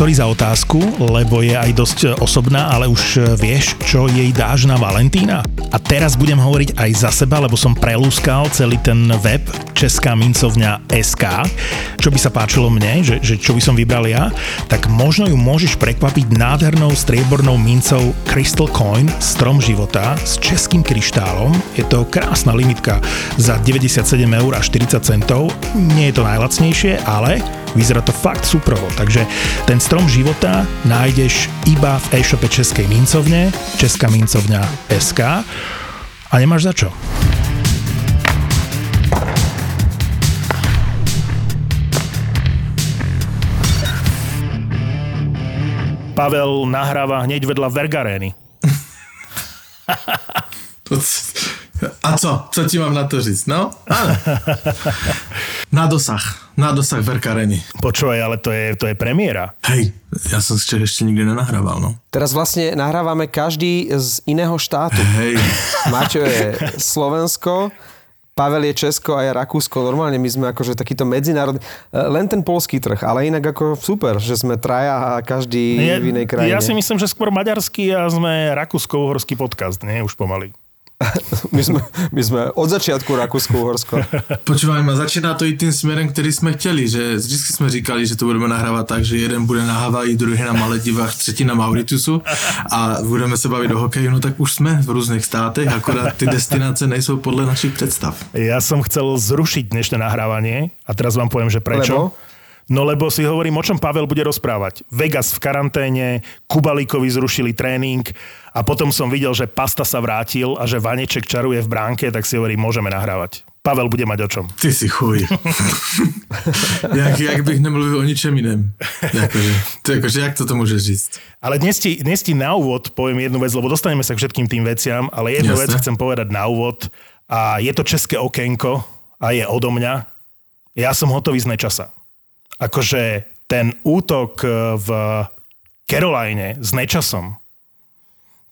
Sorry za otázku, lebo je aj dosť osobná, ale už vieš, čo jej dáš na Valentína? A teraz budem hovoriť aj za seba, lebo som prelúskal celý ten web Česká mincovňa SK. Čo by sa páčilo mne, že, že čo by som vybral ja, tak možno ju môžeš prekvapiť nádhernou striebornou mincou Crystal Coin Strom života s českým kryštálom. Je to krásna limitka za 97 eur a 40 centov. Nie je to najlacnejšie, ale Vyzerá to fakt suprovo, takže ten strom života nájdeš iba v e-shope Českej mincovne, Česká mincovňa SK a nemáš za čo. Pavel nahráva hneď vedľa Vergarény. A co? Co ti mám na to říct? No, ale. Na dosah. Na dosah Verkareny. Počúvaj, ale to je, to je premiéra. Hej, ja som ešte, ešte nikdy nenahrával, no. Teraz vlastne nahrávame každý z iného štátu. Hej. Maťo je Slovensko, Pavel je Česko a ja Rakúsko. Normálne my sme akože takýto medzinárodný... Len ten polský trh, ale inak ako super, že sme traja a každý ja, v inej krajine. Ja si myslím, že skôr maďarský a sme rakúsko-uhorský podcast, nie? Už pomaly. My sme, my sme od začiatku Rakúsko-Uhorsko. Počúvaj ma, začíná to i tým směrem, který jsme chtěli, že vždycky jsme říkali, že to budeme nahrávat tak, že jeden bude na Havaji, druhý na Maledivách, třetí na Mauritusu a budeme se bavit o hokeji, no tak už jsme v různých státech, akorát ty destinace nejsou podle našich představ. Ja som chcel zrušiť dnešné nahrávanie a teraz vám poviem, že prečo. Lebo? No lebo si hovorím, o čom Pavel bude rozprávať. Vegas v karanténe, Kubalíkovi zrušili tréning a potom som videl, že Pasta sa vrátil a že Vaneček čaruje v bránke, tak si hovorím, môžeme nahrávať. Pavel bude mať o čom. Ty si chuj. jak, jak bych nemluvil o ničem jiném. Jakože, to, akože, jak to môžeš říct? Ale dnes ti, dnes ti na úvod poviem jednu vec, lebo dostaneme sa k všetkým tým veciam, ale jednu Jasne. vec chcem povedať na úvod a je to české okienko a je odo mňa. Ja som hotový z nečasa. Akože ten útok v Caroline s nečasom,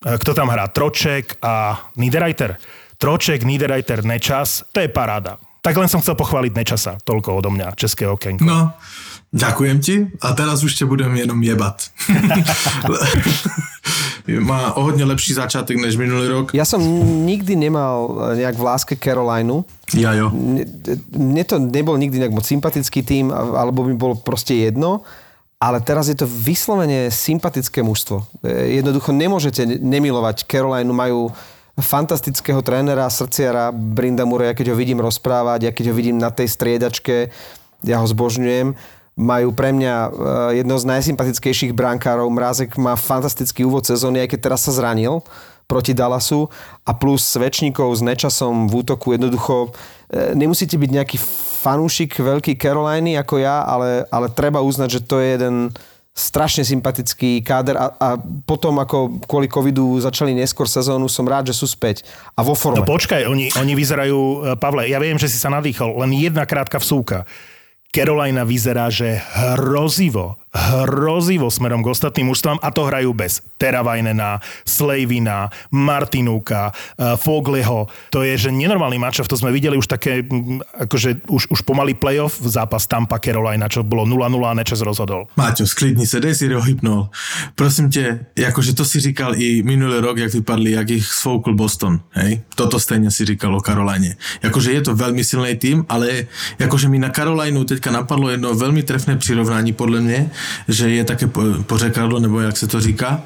kto tam hrá? Troček a Niederreiter. Troček, Niederreiter, Nečas, to je paráda. Tak len som chcel pochváliť Nečasa, toľko odo mňa, české okienko. No, ďakujem ti a teraz už ťa budem jenom jebat. Má o hodně lepší začátek než minulý rok. Ja som nikdy nemal nejak v láske Carolinu. Ja jo. Mne, to nebol nikdy nejak moc sympatický tým, alebo mi bolo proste jedno. Ale teraz je to vyslovene sympatické mužstvo. E, Jednoducho nemôžete nemilovať Carolinu, majú fantastického trénera, srdciara Brindamure, ja keď ho vidím rozprávať, ja keď ho vidím na tej striedačke, ja ho zbožňujem. Majú pre mňa e, jedno z najsympatickejších brankárov. Mrázek má fantastický úvod sezóny, aj keď teraz sa zranil proti Dallasu a plus svečníkov s nečasom v útoku. Jednoducho e, nemusíte byť nejaký fanúšik veľký Caroliny ako ja, ale, ale treba uznať, že to je jeden strašne sympatický káder a, a potom ako kvôli covidu začali neskôr sezónu, som rád, že sú späť a vo forme. No počkaj, oni, oni vyzerajú, e, Pavle, ja viem, že si sa nadýchol, len jedna krátka vsúka. Carolina vyzerá, že hrozivo, hrozivo smerom k ostatným mužstvám a to hrajú bez Teravajnena, Slejvina, Martinúka, eh, Fogleho. To je, že nenormálny matchup, to sme videli už také, mm, akože už, už pomaly playoff zápas Tampa Carolina, čo bolo 0-0 a Nečes rozhodol. Máťo, sklidni se, dej si rohypnul. Prosím tě, jakože to si říkal i minulý rok, jak vypadli, jak ich sfoukl Boston, hej? Toto stejně si říkal o Karolajne. Jakože je to velmi silný tým, ale jakože mi na Karolajnu teďka napadlo jedno velmi trefné přirovnání podle mě, že je také po- pořekadlo, nebo jak se to říká,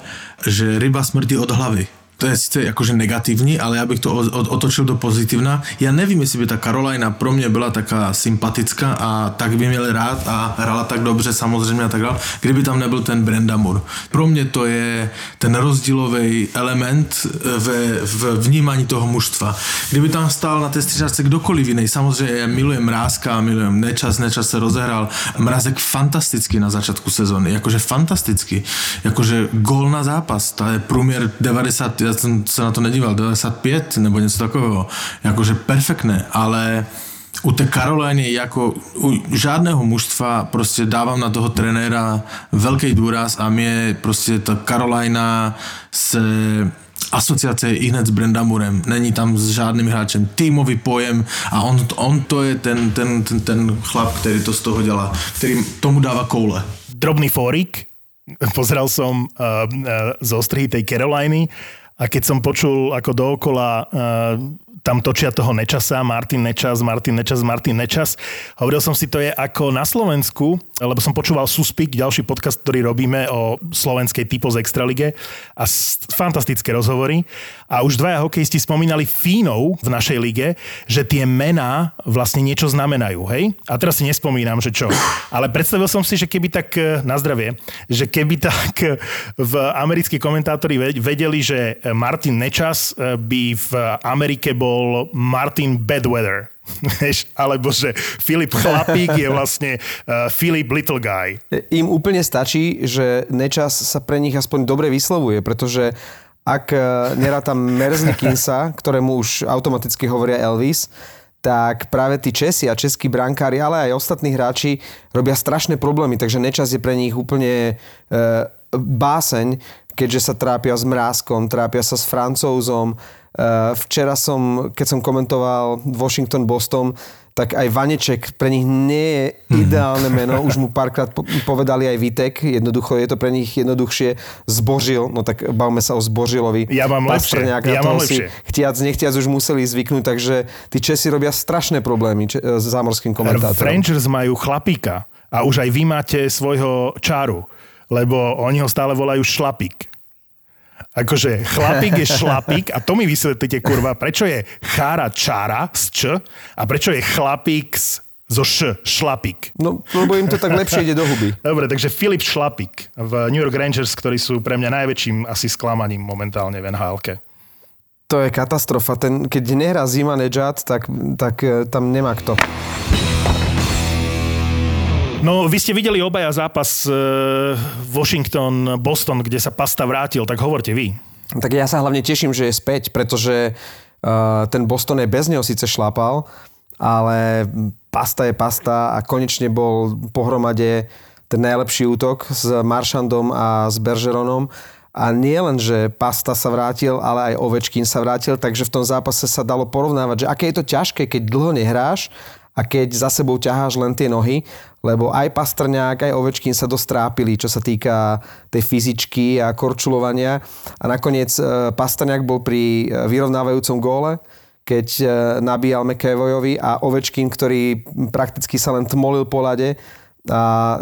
že ryba smrdí od hlavy. To je sice akože negatívny, ale ja bych to otočil do pozitívna. Ja nevím, jestli by ta Carolina pro mě byla taká sympatická a tak by měl rád a hrala tak dobře samozřejmě a tak dále, kdyby tam nebyl ten Brendamur. Pro mě to je ten rozdílový element ve, v vnímání toho mužstva. Kdyby tam stál na té střížačce kdokoliv jiný, samozřejmě já milujem Mrázka, milujem Nečas, Nečas se rozehrál. Mrázek fantasticky na začátku sezóny, jakože fantasticky. Jakože gól na zápas, to je průměr 90, já jsem se na to nedíval, 95 nebo něco takového. Jakože perfektné, ale u té Karoliny jako u žádného mužstva prostě dávám na toho trenéra velký důraz a mě prostě ta Karolina se asociace je i hned s Brendamurem. Není tam s žádným hráčem. Týmový pojem a on, on to je ten, ten, ten, ten chlap, který to z toho dělá, který tomu dává koule. Drobný fórik, Pozeral som uh, uh, z ostrihy tej Caroliny a keď som počul ako dookola uh, tam točia toho Nečasa, Martin Nečas, Martin Nečas, Martin Nečas. Hovoril som si, to je ako na Slovensku, lebo som počúval Suspik, ďalší podcast, ktorý robíme o slovenskej typo z Extralige a fantastické rozhovory. A už dvaja hokejisti spomínali Fínov v našej lige, že tie mená vlastne niečo znamenajú, hej? A teraz si nespomínam, že čo. Ale predstavil som si, že keby tak, e, na zdravie, že keby tak e, v americkí komentátori vedeli, že Martin Nečas e, by v Amerike bol bol Martin Bedweather. Alebo že Filip Chlapík je vlastne uh, Filip Little Guy. Im úplne stačí, že Nečas sa pre nich aspoň dobre vyslovuje, pretože ak uh, nerá tam Merznikinsa, ktorému už automaticky hovoria Elvis, tak práve tí Česi a českí brankári, ale aj ostatní hráči robia strašné problémy, takže Nečas je pre nich úplne uh, báseň, keďže sa trápia s Mrázkom, trápia sa s Francouzom, Eh, včera som, keď som komentoval Washington-Boston, tak aj Vaneček pre nich nie je mhm. ideálne meno. Už mu párkrát povedali aj Vitek. Jednoducho je to pre nich jednoduchšie. Zbožil, no tak bavme sa o Zbožilovi. Ja mám lepšie. Ja mám lepšie. Chtiac, nechtiac už museli zvyknúť, takže tí Česi robia strašné problémy č- s zámorským komentátorom. Rangers majú chlapíka a už aj vy máte svojho čáru, lebo oni ho stále volajú šlapík. Akože chlapík je šlapík a to mi vysvetlíte, kurva, prečo je chára čára z č a prečo je chlapík z zo š, šlapík. No, lebo im to tak lepšie ide do huby. Dobre, takže Filip Šlapík v New York Rangers, ktorí sú pre mňa najväčším asi sklamaním momentálne v nhl To je katastrofa. Ten, keď nehrá Zima Nejad, tak, tak eh, tam nemá kto. No, vy ste videli obaja zápas uh, Washington-Boston, kde sa Pasta vrátil, tak hovorte vy. Tak ja sa hlavne teším, že je späť, pretože uh, ten Boston je bez neho síce šlápal, ale Pasta je Pasta a konečne bol pohromade ten najlepší útok s Maršandom a s Bergeronom. A nie len, že Pasta sa vrátil, ale aj Ovečkin sa vrátil, takže v tom zápase sa dalo porovnávať, že aké je to ťažké, keď dlho nehráš a keď za sebou ťaháš len tie nohy, lebo aj Pastrňák, aj Ovečkin sa dosť trápili, čo sa týka tej fyzičky a korčulovania. A nakoniec e, Pastrňák bol pri e, vyrovnávajúcom góle, keď e, nabíjal McEvoyovi a Ovečkin, ktorý prakticky sa len tmolil po lade, a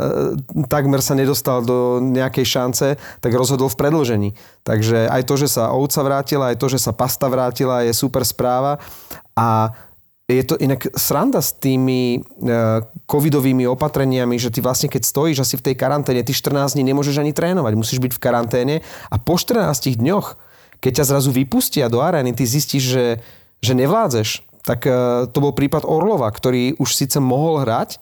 takmer sa nedostal do nejakej šance, tak rozhodol v predlžení. Takže aj to, že sa Ovca vrátila, aj to, že sa Pasta vrátila, je super správa. A je to inak sranda s tými uh, covidovými opatreniami, že ty vlastne keď stojíš asi v tej karanténe, ty 14 dní nemôžeš ani trénovať, musíš byť v karanténe a po 14 dňoch, keď ťa zrazu vypustia do arény, ty zistíš, že, že nevládzeš. Tak uh, to bol prípad Orlova, ktorý už síce mohol hrať,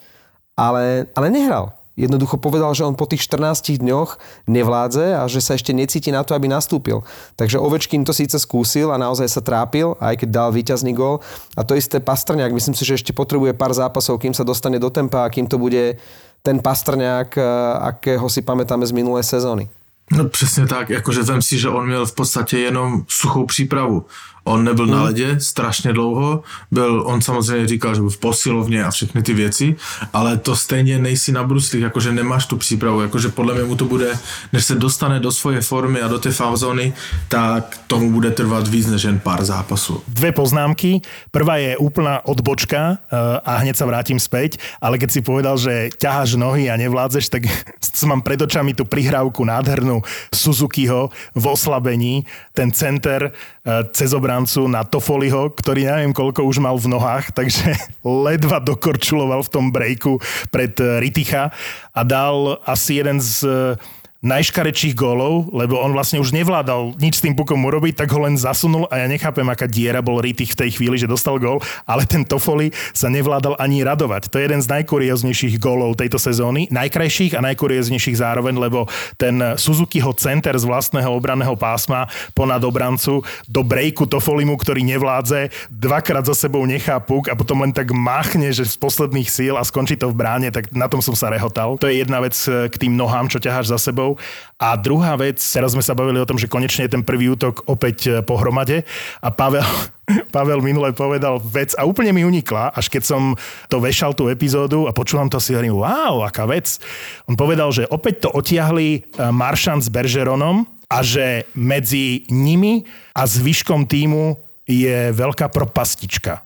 ale, ale nehral jednoducho povedal, že on po tých 14 dňoch nevládze a že sa ešte necíti na to, aby nastúpil. Takže Ovečkin to síce skúsil a naozaj sa trápil, aj keď dal víťazný gol. A to isté Pastrňák, myslím si, že ešte potrebuje pár zápasov, kým sa dostane do tempa a kým to bude ten Pastrňák, eh, akého si pamätáme z minulé sezóny. No přesně tak, jakože vem si, že on měl v podstatě jenom suchou přípravu. On nebyl mm. na ledě strašně dlouho, byl, on samozřejmě říkal, že byl v posilovně a všechny ty věci, ale to stejně nejsi na bruslích, jakože nemáš tu přípravu, jakože podle mě mu to bude, než se dostane do svojej formy a do té fázony, tak tomu bude trvat víc než jen pár zápasů. Dve poznámky. Prvá je úplná odbočka eh, a hneď sa vrátim späť, ale keď si povedal, že ťaháš nohy a nevládzeš, tak mám pred očami tú prihrávku nádhernú Suzukiho v oslabení, ten center eh, cez obrán šancu na Tofoliho, ktorý neviem koľko už mal v nohách, takže ledva dokorčuloval v tom breaku pred Riticha a dal asi jeden z eh, najškarečších gólov, lebo on vlastne už nevládal nič s tým pukom urobiť, tak ho len zasunul a ja nechápem, aká diera bol Ritich v tej chvíli, že dostal gól, ale ten Toffoli sa nevládal ani radovať. To je jeden z najkurioznejších gólov tejto sezóny, najkrajších a najkurioznejších zároveň, lebo ten Suzukiho center z vlastného obranného pásma ponad obrancu do breaku Toffolimu, ktorý nevládze, dvakrát za sebou nechá puk a potom len tak machne, že z posledných síl a skončí to v bráne, tak na tom som sa rehotal. To je jedna vec k tým nohám, čo ťaháš za sebou zápasov. A druhá vec, teraz sme sa bavili o tom, že konečne je ten prvý útok opäť e, pohromade a Pavel, Pavel minule povedal vec a úplne mi unikla, až keď som to vešal tú epizódu a počúvam to si hovorím, wow, aká vec. On povedal, že opäť to otiahli e, Maršan s Bergeronom a že medzi nimi a zvyškom týmu je veľká propastička.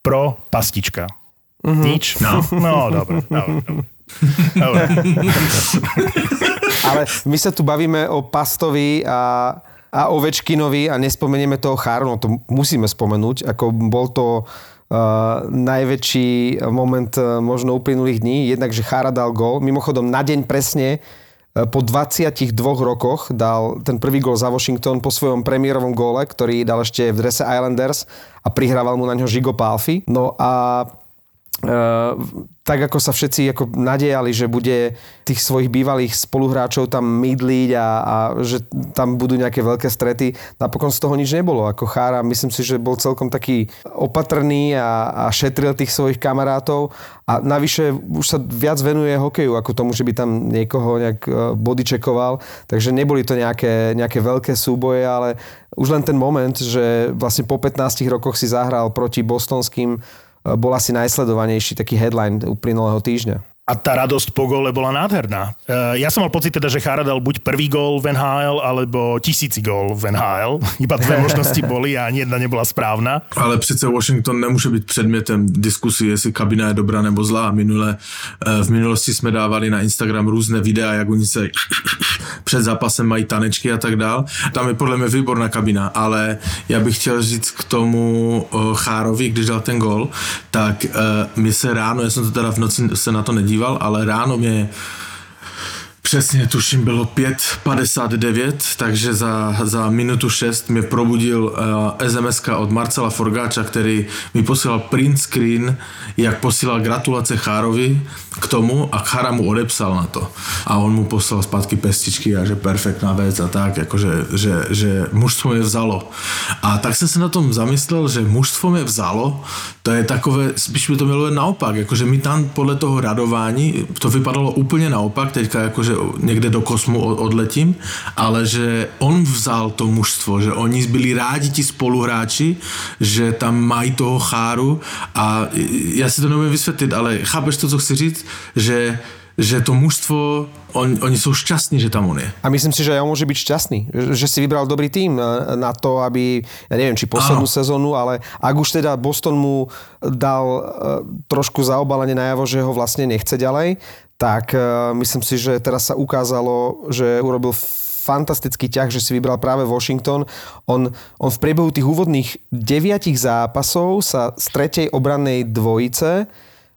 Propastička. Mm-hmm. Nič? No, no dobre, dobre, dobre. dobre. Ale my sa tu bavíme o Pastovi a, a Ovečkinovi a nespomenieme toho Cháru, no to musíme spomenúť, ako bol to uh, najväčší moment uh, možno uplynulých dní, jednak, že Chára dal gol, mimochodom na deň presne uh, po 22 rokoch dal ten prvý gol za Washington po svojom premiérovom góle, ktorý dal ešte v drese Islanders a prihrával mu na ňo Žigo Palfi. No a tak ako sa všetci ako nadejali, že bude tých svojich bývalých spoluhráčov tam mydliť a, a že tam budú nejaké veľké strety, napokon z toho nič nebolo. Ako Chára, myslím si, že bol celkom taký opatrný a, a šetril tých svojich kamarátov. A navyše už sa viac venuje hokeju ako tomu, že by tam niekoho nejak e, bodyčekoval, takže neboli to nejaké, nejaké veľké súboje, ale už len ten moment, že vlastne po 15 rokoch si zahral proti bostonským bol asi najsledovanejší taký headline uplynulého týždňa. A tá radosť po gole bola nádherná. E, ja som mal pocit teda, že Chara dal buď prvý gól v NHL, alebo tisíci gól v NHL. Iba dve možnosti boli a ani jedna nebola správna. Ale přece Washington nemůže být předmětem diskusí, jestli kabina je dobrá nebo zlá. Minule, e, v minulosti jsme dávali na Instagram různé videa, jak oni se před zápasem mají tanečky a tak dál. Tam je podle mě výborná kabina, ale já bych chtěl říct k tomu e, Chárovi, když dal ten gol, tak mi se ráno, já jsem to teda v noci se na to nedíval, díval, ale ráno mě Přesně, tuším, bylo 5.59, takže za, za minutu 6 mě probudil uh, sms od Marcela Forgáča, který mi posílal print screen, jak posílal gratulace Chárovi k tomu a Chára mu odepsal na to. A on mu poslal zpátky pestičky a že perfektná věc a tak, jakože, že, že mužstvo mě vzalo. A tak jsem se na tom zamyslel, že mužstvo mě vzalo, to je takové, spíš by to mělo naopak, jakože my tam podle toho radování, to vypadalo úplně naopak, teďka jakože někde do kosmu odletím, ale že on vzal to mužstvo, že oni byli rádi ti spoluhráči, že tam mají toho cháru a já si to nevím vysvětlit, ale chápeš to, co chci říct, že že to mužstvo, on, oni sú šťastní, že tam on je. A myslím si, že aj on môže byť šťastný, že si vybral dobrý tým na to, aby, ja neviem, či poslednú Áno. sezónu, ale ak už teda Boston mu dal e, trošku zaobalenie najavo, že ho vlastne nechce ďalej, tak uh, myslím si, že teraz sa ukázalo, že urobil fantastický ťah, že si vybral práve Washington. On, on v priebehu tých úvodných deviatich zápasov sa z tretej obrannej dvojice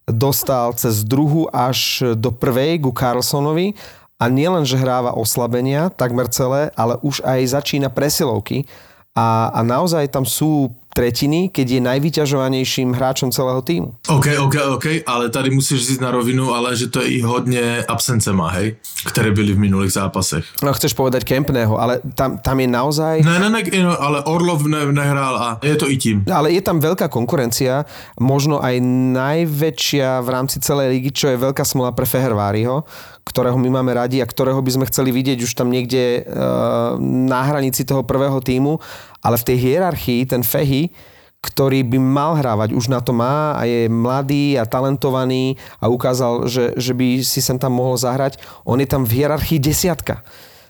dostal cez druhú až do prvej ku Carlsonovi. A nielen, že hráva oslabenia takmer celé, ale už aj začína presilovky. A, a naozaj tam sú tretiny, keď je najvyťažovanejším hráčom celého týmu. OK, OK, OK, ale tady musíš říct na rovinu, ale že to je i hodně má, hej, které byly v minulých zápasech. No chceš povedať Kempného, ale tam, tam je naozaj... Ne, ne, ne, ale Orlov ne, nehrál a je to i tím. Ale je tam veľká konkurencia, možno aj najväčšia v rámci celej ligy, čo je veľká smola pre Feherváriho, ktorého my máme radi a ktorého by sme chceli vidieť už tam niekde uh, na hranici toho prvého týmu, ale v tej hierarchii ten Fehy, ktorý by mal hrávať, už na to má a je mladý a talentovaný a ukázal, že, že by si sem tam mohol zahrať, on je tam v hierarchii desiatka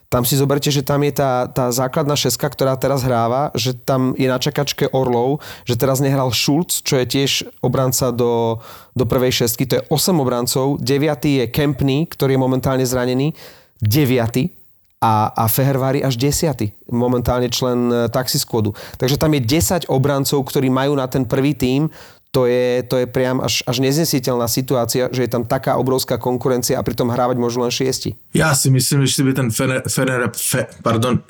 tam si zoberte, že tam je tá, tá základná šeska, ktorá teraz hráva, že tam je na čakačke Orlov, že teraz nehral Schulz, čo je tiež obranca do, do prvej šestky, to je 8 obrancov, 9 je Kempny, ktorý je momentálne zranený, 9 a, a Fehervári až 10. momentálne člen e, taxiskvodu. Takže tam je 10 obrancov, ktorí majú na ten prvý tím to je, to je priam až, až neznesiteľná situácia, že je tam taká obrovská konkurencia a pritom hrávať môžu len šiesti. Ja si myslím, že by ten Fener, Fener, Fe, pardon,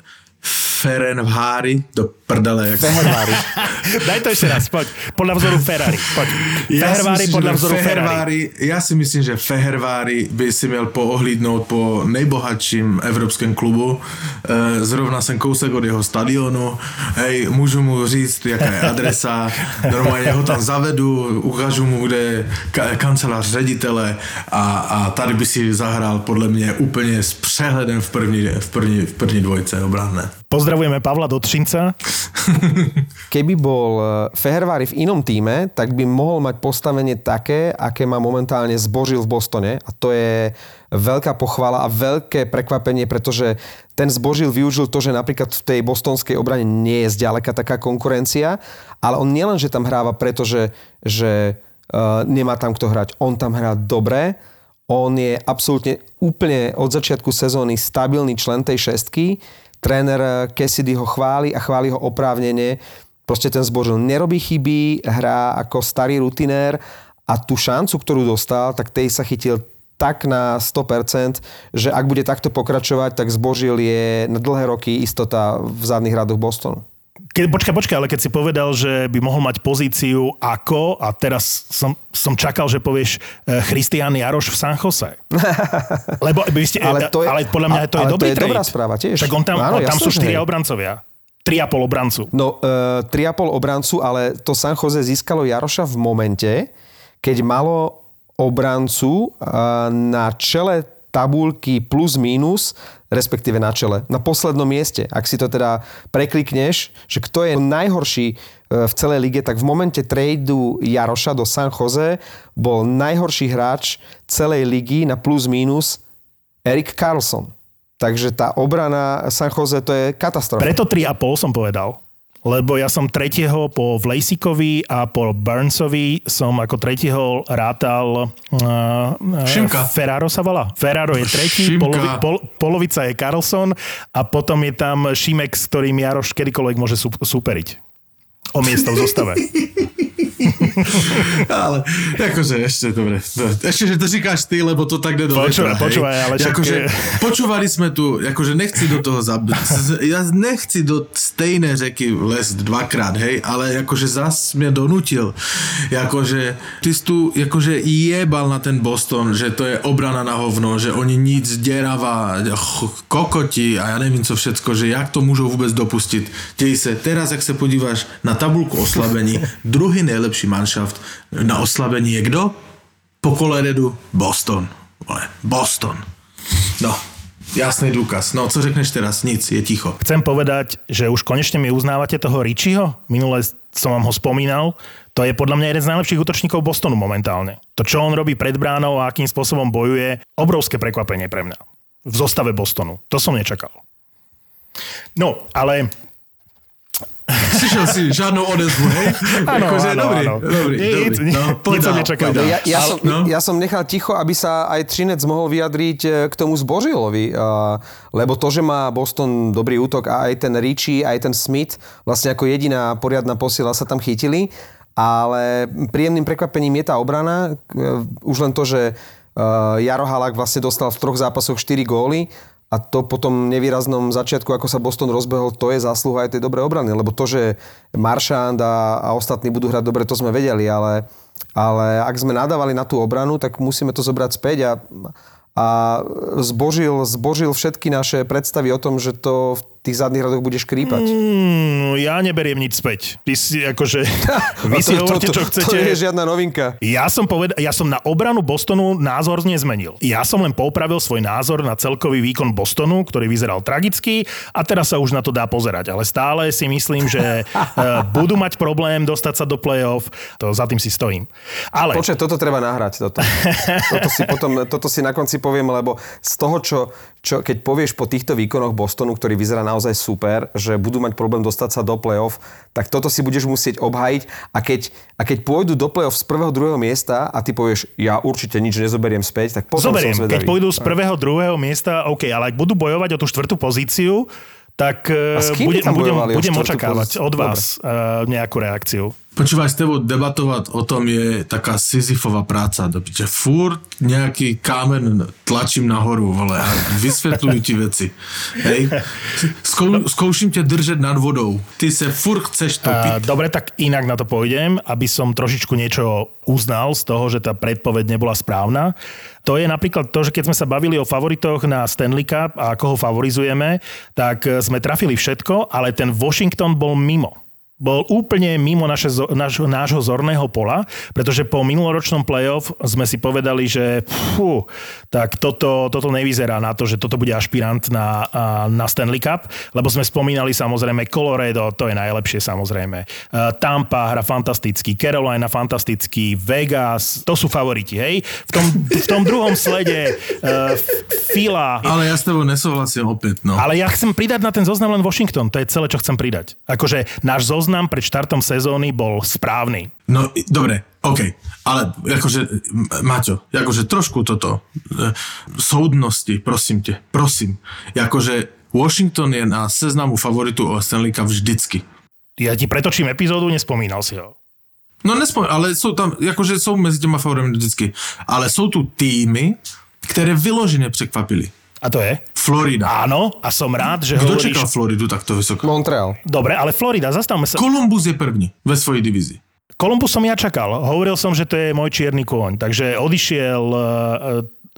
Ferenvári do prdele. Jak Fehervári. Daj to ešte raz, poď. Podľa vzoru Ferrari. Poď. Ja Fehervári myslím, podľa vzoru Ferrari. Ja si myslím, že Fehervári by si měl poohlídnout po nejbohatším evropském klubu. E, Zrovna jsem kousek od jeho stadionu. Hej, můžu mu říct, jaká je adresa. Normálně ho tam zavedu, ukážu mu, kde je ka- kancelář ředitele a, a tady by si zahrál podle mě úplně s přehledem v první, v první, v první dvojce obranné. Pozdravujeme Pavla Dotřinca. Keby bol eh, Fehervári v inom týme, tak by mohol mať postavenie také, aké má momentálne zbožil v Bostone a to je veľká pochvala a veľké prekvapenie, pretože ten zbožil využil to, že napríklad v tej bostonskej obrane nie je zďaleka taká konkurencia, ale on nielen, že tam hráva, pretože že, uh, nemá tam kto hrať, on tam hrá dobre, on je absolútne úplne od začiatku sezóny stabilný člen tej šestky. Tréner Cassidy ho chváli a chváli ho oprávnene. Proste ten zbožil nerobí chyby, hrá ako starý rutinér a tú šancu, ktorú dostal, tak tej sa chytil tak na 100%, že ak bude takto pokračovať, tak zbožil je na dlhé roky istota v zadných radoch Bostonu. Ke, počkaj, počkaj, ale keď si povedal, že by mohol mať pozíciu ako, a teraz som, som čakal, že povieš eh, Christian Jaroš v San Jose. Lebo vy ste, ale, to je, ale podľa mňa to je dobrý to je trade. dobrá správa tiež. Tak on tam, Áno, on, tam jasné, sú štyria obrancovia. 3,5 obrancu. No, uh, 3,5 obrancu, ale to San Jose získalo Jaroša v momente, keď malo obrancu uh, na čele tabulky plus minus, respektíve na čele, na poslednom mieste. Ak si to teda preklikneš, že kto je najhorší uh, v celej lige, tak v momente tradu Jaroša do San Jose bol najhorší hráč celej ligy na plus minus Erik Carlson. Takže tá obrana San Jose to je katastrofa. Preto 3,5 som povedal. Lebo ja som tretieho po Vlejsikovi a po Burnsovi som ako tretieho rátal uh, Šimka. Ferraro sa volá. Ferraro je tretí, Šimka. polovi, pol, polovica je Carlson a potom je tam Šimek, s ktorým Jaroš kedykoľvek môže sú, súperiť. O miesto v zostave. Ale akože ešte, dobre. Ešte, že to říkáš ty, lebo to tak jde do Počúvaj, počúvaj, ale však- Akože, počúvali sme tu, akože nechci do toho zab... Ja nechci do stejné řeky lesť dvakrát, hej, ale akože zas mě donutil. Akože, ty jsi tu akože jebal na ten Boston, že to je obrana na hovno, že oni nic děravá, ch- kokoti a ja nevím co všecko, že jak to môžou vôbec dopustiť. Dej se, teraz, jak se podíváš na tabulku oslabení, druhý nejlepší manšaft na oslabení je kdo? Po koleredu Boston. Vole, Boston. No, jasný důkaz. No, co řekneš teraz? Nic, je ticho. Chcem povedať, že už konečne mi uznávate toho Richieho. Minule som vám ho spomínal. To je podľa mňa jeden z najlepších útočníkov Bostonu momentálne. To, čo on robí pred bránou a akým spôsobom bojuje, obrovské prekvapenie pre mňa. V zostave Bostonu. To som nečakal. No, ale Slyšel si žádnou odezvu, hej? Áno, Akože áno, dobrý, áno. dobrý, Nic, dobrý. No, nic poď som. Ja, ja, som, no. ja som nechal ticho, aby sa aj Trinec mohol vyjadriť e, k tomu zbožilovi, lebo to, že má Boston dobrý útok a aj ten Richie, aj ten Smith, vlastne ako jediná poriadna posila sa tam chytili, ale príjemným prekvapením je tá obrana, k- už len to, že e, Jaro Halak vlastne dostal v troch zápasoch 4 góly a to po tom nevýraznom začiatku, ako sa Boston rozbehol, to je zásluha aj tej dobrej obrany, lebo to, že Maršand a, a ostatní budú hrať dobre, to sme vedeli, ale, ale ak sme nadávali na tú obranu, tak musíme to zobrať späť a, a zbožil, zbožil všetky naše predstavy o tom, že to v tých zadných radoch bude škrípať. mm, ja neberiem nič späť. Ty si akože... Vy si hovorte, čo chcete. To nie je žiadna novinka. Ja som, poved- ja som na obranu Bostonu názor nezmenil. Ja som len poupravil svoj názor na celkový výkon Bostonu, ktorý vyzeral tragicky a teraz sa už na to dá pozerať. Ale stále si myslím, že eh, budú mať problém dostať sa do play-off. To za tým si stojím. Ale Počkaj, toto treba nahrať. Toto. Toto, si potom, toto si na konci poviem, lebo z toho, čo, čo keď povieš po týchto výkonoch Bostonu, ktorý vyzerá naozaj super, že budú mať problém dostať sa do play-off, tak toto si budeš musieť obhajiť a keď, a keď pôjdu do play-off z prvého, druhého miesta a ty povieš, ja určite nič nezoberiem späť, tak potom zoberiem, som keď pôjdu z prvého, druhého miesta, OK, ale ak budú bojovať o tú štvrtú pozíciu, tak eh, budem, budem, budem očakávať pozíciu? od vás uh, nejakú reakciu. Počúvaj, s tebou debatovať o tom je taká Sisyfová práca. Že furt nejaký kámen tlačím nahoru, vole, a vysvetľujú ti veci. Hej? Skou, skouším ťa držať nad vodou. Ty sa furt chceš topiť. Dobre, tak inak na to pôjdem, aby som trošičku niečo uznal z toho, že tá predpoveď nebola správna. To je napríklad to, že keď sme sa bavili o favoritoch na Stanley Cup a ako ho favorizujeme, tak sme trafili všetko, ale ten Washington bol mimo bol úplne mimo naše, naš, nášho zorného pola, pretože po minuloročnom playoff sme si povedali, že fú, tak toto, toto nevyzerá na to, že toto bude ašpirant na, na Stanley Cup, lebo sme spomínali samozrejme Colorado, to je najlepšie samozrejme. Tampa hra fantasticky, Carolina fantasticky, Vegas, to sú favoriti, hej? V tom, v tom druhom slede uh, Fila. Ale ja s tebou nesúhlasím opäť, no. Ale ja chcem pridať na ten zoznam len Washington, to je celé, čo chcem pridať. Akože náš zoznam zoznam pred štartom sezóny bol správny. No, dobre, OK, ale akože, Maťo, akože trošku toto, e, súdnosti, prosím te, prosím. Akože Washington je na seznamu favoritu o Stanley Cup vždycky. Ja ti pretočím epizódu, nespomínal si ho. No nespomínal, ale sú tam, akože sú medzi těma favoritmi vždycky. Ale sú tu týmy, ktoré vyloženě překvapili. A to je? Florida. Áno, a som rád, že Kto hovoríš... čakal Floridu takto vysoko? Montreal. Dobre, ale Florida, zastavme sa. Columbus je první ve svojej divízii. Columbus som ja čakal. Hovoril som, že to je môj čierny kôň. Takže odišiel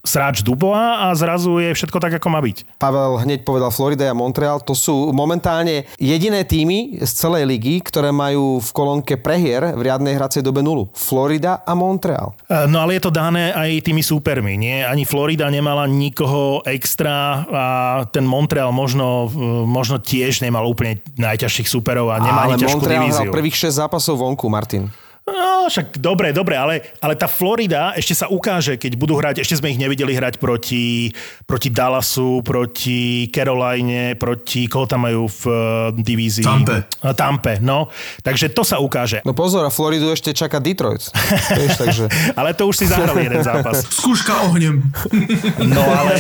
sráč Dubois a zrazu je všetko tak, ako má byť. Pavel hneď povedal Florida a Montreal. To sú momentálne jediné týmy z celej ligy, ktoré majú v kolónke prehier v riadnej hracej dobe nulu. Florida a Montreal. E, no ale je to dané aj tými súpermi. Nie? Ani Florida nemala nikoho extra a ten Montreal možno, e, možno tiež nemal úplne najťažších súperov a nemá ale ani ťažkú Montreal divíziu. prvých 6 zápasov vonku, Martin. No, však dobre, dobre, ale, ale tá Florida ešte sa ukáže, keď budú hrať, ešte sme ich nevideli hrať proti, proti Dallasu, proti Caroline, proti, koho tam majú v uh, divízii? Tampe. Tampe, no. Takže to sa ukáže. No pozor, a Floridu ešte čaká Detroit. Vieš, takže... ale to už si zahral jeden zápas. Skúška ohnem. no ale,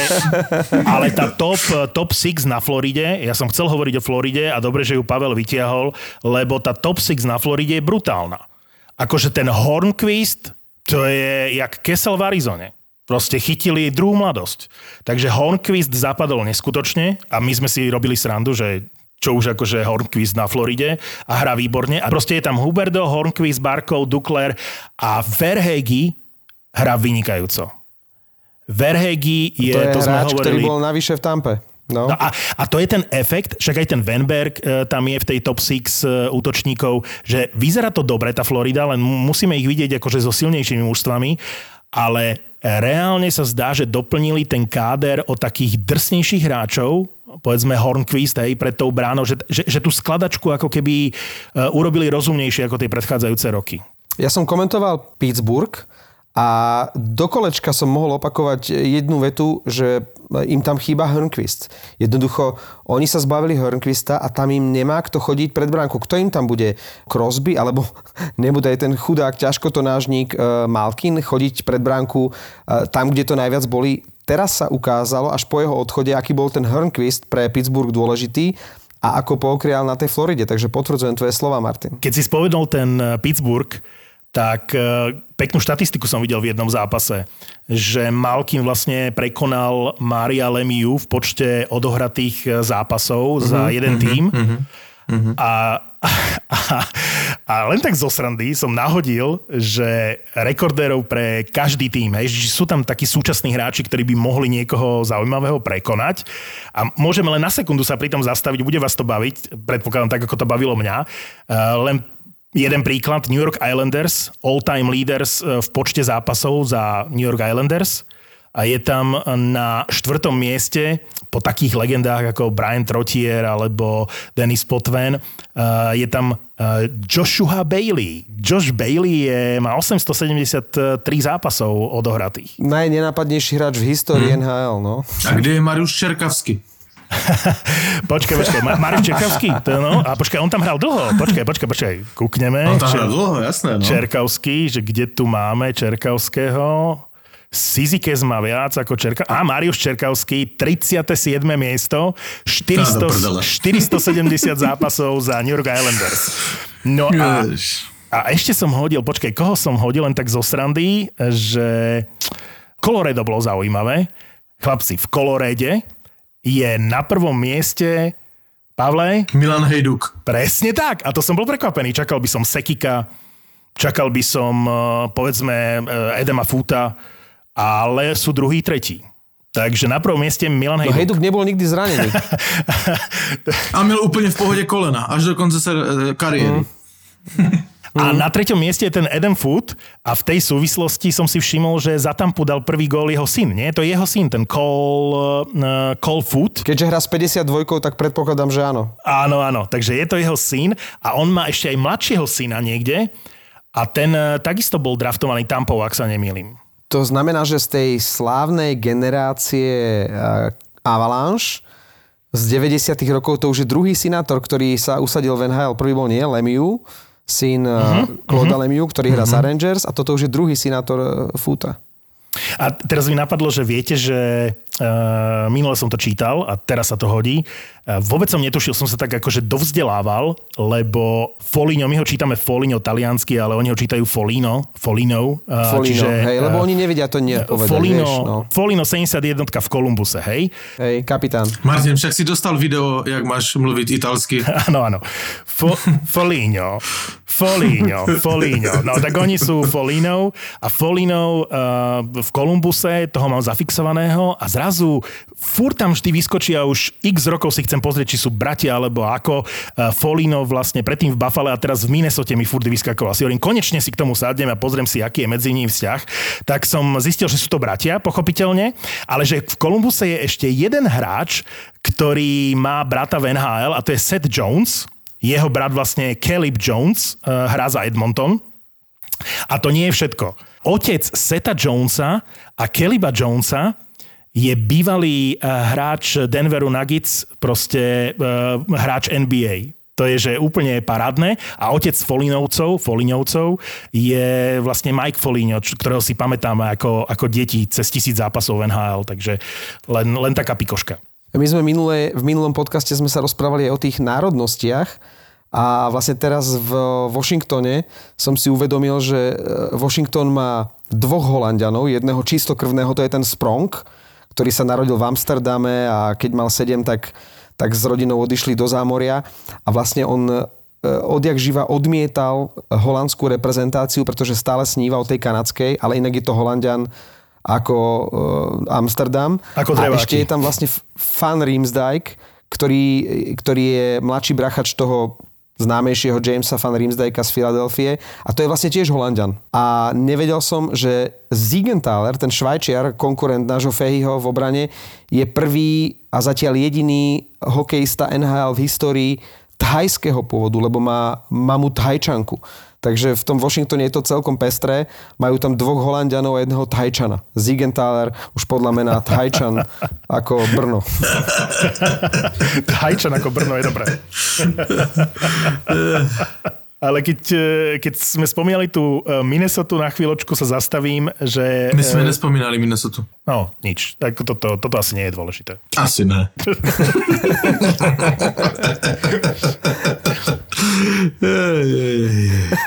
ale tá top, top 6 na Floride, ja som chcel hovoriť o Floride a dobre, že ju Pavel vytiahol, lebo tá top 6 na Floride je brutálna akože ten Hornquist, to je jak Kessel v Arizone. Proste chytili druhú mladosť. Takže Hornquist zapadol neskutočne a my sme si robili srandu, že čo už akože Hornquist na Floride a hrá výborne. A proste je tam Huberdo, Hornquist, Barkov, Dukler a Verhegi hrá vynikajúco. Verhegi je, to, je to sme hráč, hovorili... ktorý bol navyše v Tampe. No. No a, a to je ten efekt, však aj ten Venberg e, tam je v tej top 6 e, útočníkov, že vyzerá to dobre tá Florida, len musíme ich vidieť akože so silnejšími mužstvami, ale reálne sa zdá, že doplnili ten káder o takých drsnejších hráčov, povedzme Hornquist, hej, pred tou bránou, že, že, že tú skladačku ako keby e, urobili rozumnejšie ako tie predchádzajúce roky. Ja som komentoval Pittsburgh a do kolečka som mohol opakovať jednu vetu, že im tam chýba Hörnquist. Jednoducho, oni sa zbavili Hörnquista a tam im nemá kto chodiť pred bránku. Kto im tam bude? Crosby, alebo nebude aj ten chudák ťažkotonážnik uh, Malkin chodiť pred bránku uh, tam, kde to najviac boli. Teraz sa ukázalo, až po jeho odchode, aký bol ten Hörnquist pre Pittsburgh dôležitý a ako pookrial na tej Floride. Takže potvrdzujem tvoje slova, Martin. Keď si spovedol ten e, Pittsburgh, tak e, peknú štatistiku som videl v jednom zápase, že Malkin vlastne prekonal Mária Lemiu v počte odohratých e, zápasov uh-huh, za mhm, jeden uh-huh, tým. Uh-huh, uh-huh. A, a, a len tak zo srandy som nahodil, že rekordérov pre každý tým, hej, že sú tam takí súčasní hráči, ktorí by mohli niekoho zaujímavého prekonať. A môžeme len na sekundu sa pri tom zastaviť, bude vás to baviť, predpokladám tak, ako to bavilo mňa. Uh, len Jeden príklad, New York Islanders, all-time leaders e, v počte zápasov za New York Islanders a je tam na štvrtom mieste po takých legendách ako Brian Trottier alebo Dennis Potvin e, je tam Joshua Bailey. Josh Bailey je, má 873 zápasov odohratých. Najnenápadnejší hráč v histórii hmm. NHL, no. A kde je Mariusz Čerkavský? počkaj, počkaj, Mariš Čerkavský, to no, a počkaj, on tam hral dlho, počkaj, počkaj, počkaj, kúkneme. On tam hral dlho, jasné, no. Čerkavský, že kde tu máme Čerkavského, Sizikes má viac ako Čerka... A Mariuš Čerkavský, 37. miesto, 400, 470 zápasov za New York Islanders. No a A ešte som hodil, počkaj, koho som hodil len tak zo srandy, že Colorado bolo zaujímavé. Chlapci, v Colorade je na prvom mieste Pavle? Milan Hejduk. Presne tak. A to som bol prekvapený. Čakal by som Sekika, čakal by som, eh, povedzme, eh, Edema Futa, ale sú druhý, tretí. Takže na prvom mieste Milan Hejduk. No Hejduk nebol nikdy zranený. A měl úplně v pohodě kolena, až do konce se, eh, kariéry. Mm. A na treťom mieste je ten Adam Foot a v tej súvislosti som si všimol, že za Tampu dal prvý gól jeho syn, nie? To je jeho syn, ten Cole, uh, Cole Foot. Keďže hrá s 52, tak predpokladám, že áno. Áno, áno, takže je to jeho syn a on má ešte aj mladšieho syna niekde a ten uh, takisto bol draftovaný Tampou, ak sa nemýlim. To znamená, že z tej slávnej generácie uh, Avalanche z 90 rokov to už je druhý senátor, ktorý sa usadil v NHL. Prvý bol nie, Lemieux, syn uh-huh, Claude uh-huh. Lemieux, ktorý hrá uh-huh. za Rangers a toto už je druhý synátor uh, Futa. A teraz mi napadlo, že viete, že uh, minule som to čítal a teraz sa to hodí. Uh, vôbec som netušil, som sa tak akože dovzdelával, lebo Foligno, my ho čítame Foligno taliansky, ale oni ho čítajú Folino, Folino. Uh, Folino, čiže, hej, lebo oni nevedia to nepovedať, Folino, vieš, no. Folino 71 v Kolumbuse, hej? Hej, kapitán. Martin, však si dostal video, jak máš mluviť italsky. Áno, áno. Fo, Folino. Folino, Folino. No tak oni sú Folino a Folino uh, v Kolumbuse, toho mám zafixovaného a zrazu furt tam vždy vyskočia už x rokov si chcem pozrieť, či sú bratia alebo ako. Uh, Folino vlastne predtým v Buffale a teraz v Minnesota mi furt vyskakoval. Si hovorím, konečne si k tomu sadnem a pozriem si, aký je medzi nimi vzťah. Tak som zistil, že sú to bratia, pochopiteľne, ale že v Kolumbuse je ešte jeden hráč, ktorý má brata v NHL a to je Seth Jones, jeho brat vlastne Caleb Jones, uh, hrá za Edmonton. A to nie je všetko. Otec Seta Jonesa a Kellyba Jonesa je bývalý uh, hráč Denveru Nuggets, proste uh, hráč NBA. To je, že úplne parádne. A otec Folinovcov, Folinovcov je vlastne Mike Foligno, ktorého si pamätáme ako, ako deti cez tisíc zápasov v NHL. Takže len, len taká pikoška. My sme minulé, v minulom podcaste sme sa rozprávali aj o tých národnostiach a vlastne teraz v Washingtone som si uvedomil, že e, Washington má dvoch Holandianov, jedného čistokrvného, to je ten Sprong, ktorý sa narodil v Amsterdame a keď mal 7, tak, tak s rodinou odišli do zámoria a vlastne on e, odjak živa odmietal holandskú reprezentáciu, pretože stále sníva o tej kanadskej, ale inak je to Holandian ako uh, Amsterdam. Ako a ešte je tam vlastne Fan Riemsdijk, ktorý, ktorý je mladší brachač toho známejšieho Jamesa van Riemsdijka z Filadelfie a to je vlastne tiež Holandian. A nevedel som, že Siegenthaler, ten švajčiar, konkurent nášho Fehyho v obrane, je prvý a zatiaľ jediný hokejista NHL v histórii thajského pôvodu, lebo má mamu thajčanku. Takže v tom Washingtone je to celkom pestré. Majú tam dvoch Holandianov a jedného Thajčana. Zigenthaler už podľa mena Thajčan ako Brno. Thajčan ako Brno je dobré. Ale keď, e, keď sme spomínali tú e, Minnesota, na chvíľočku sa zastavím, že... My sme nespomínali Minnesota. No, nič. Tak toto, toto asi nie je dôležité. Asi ne.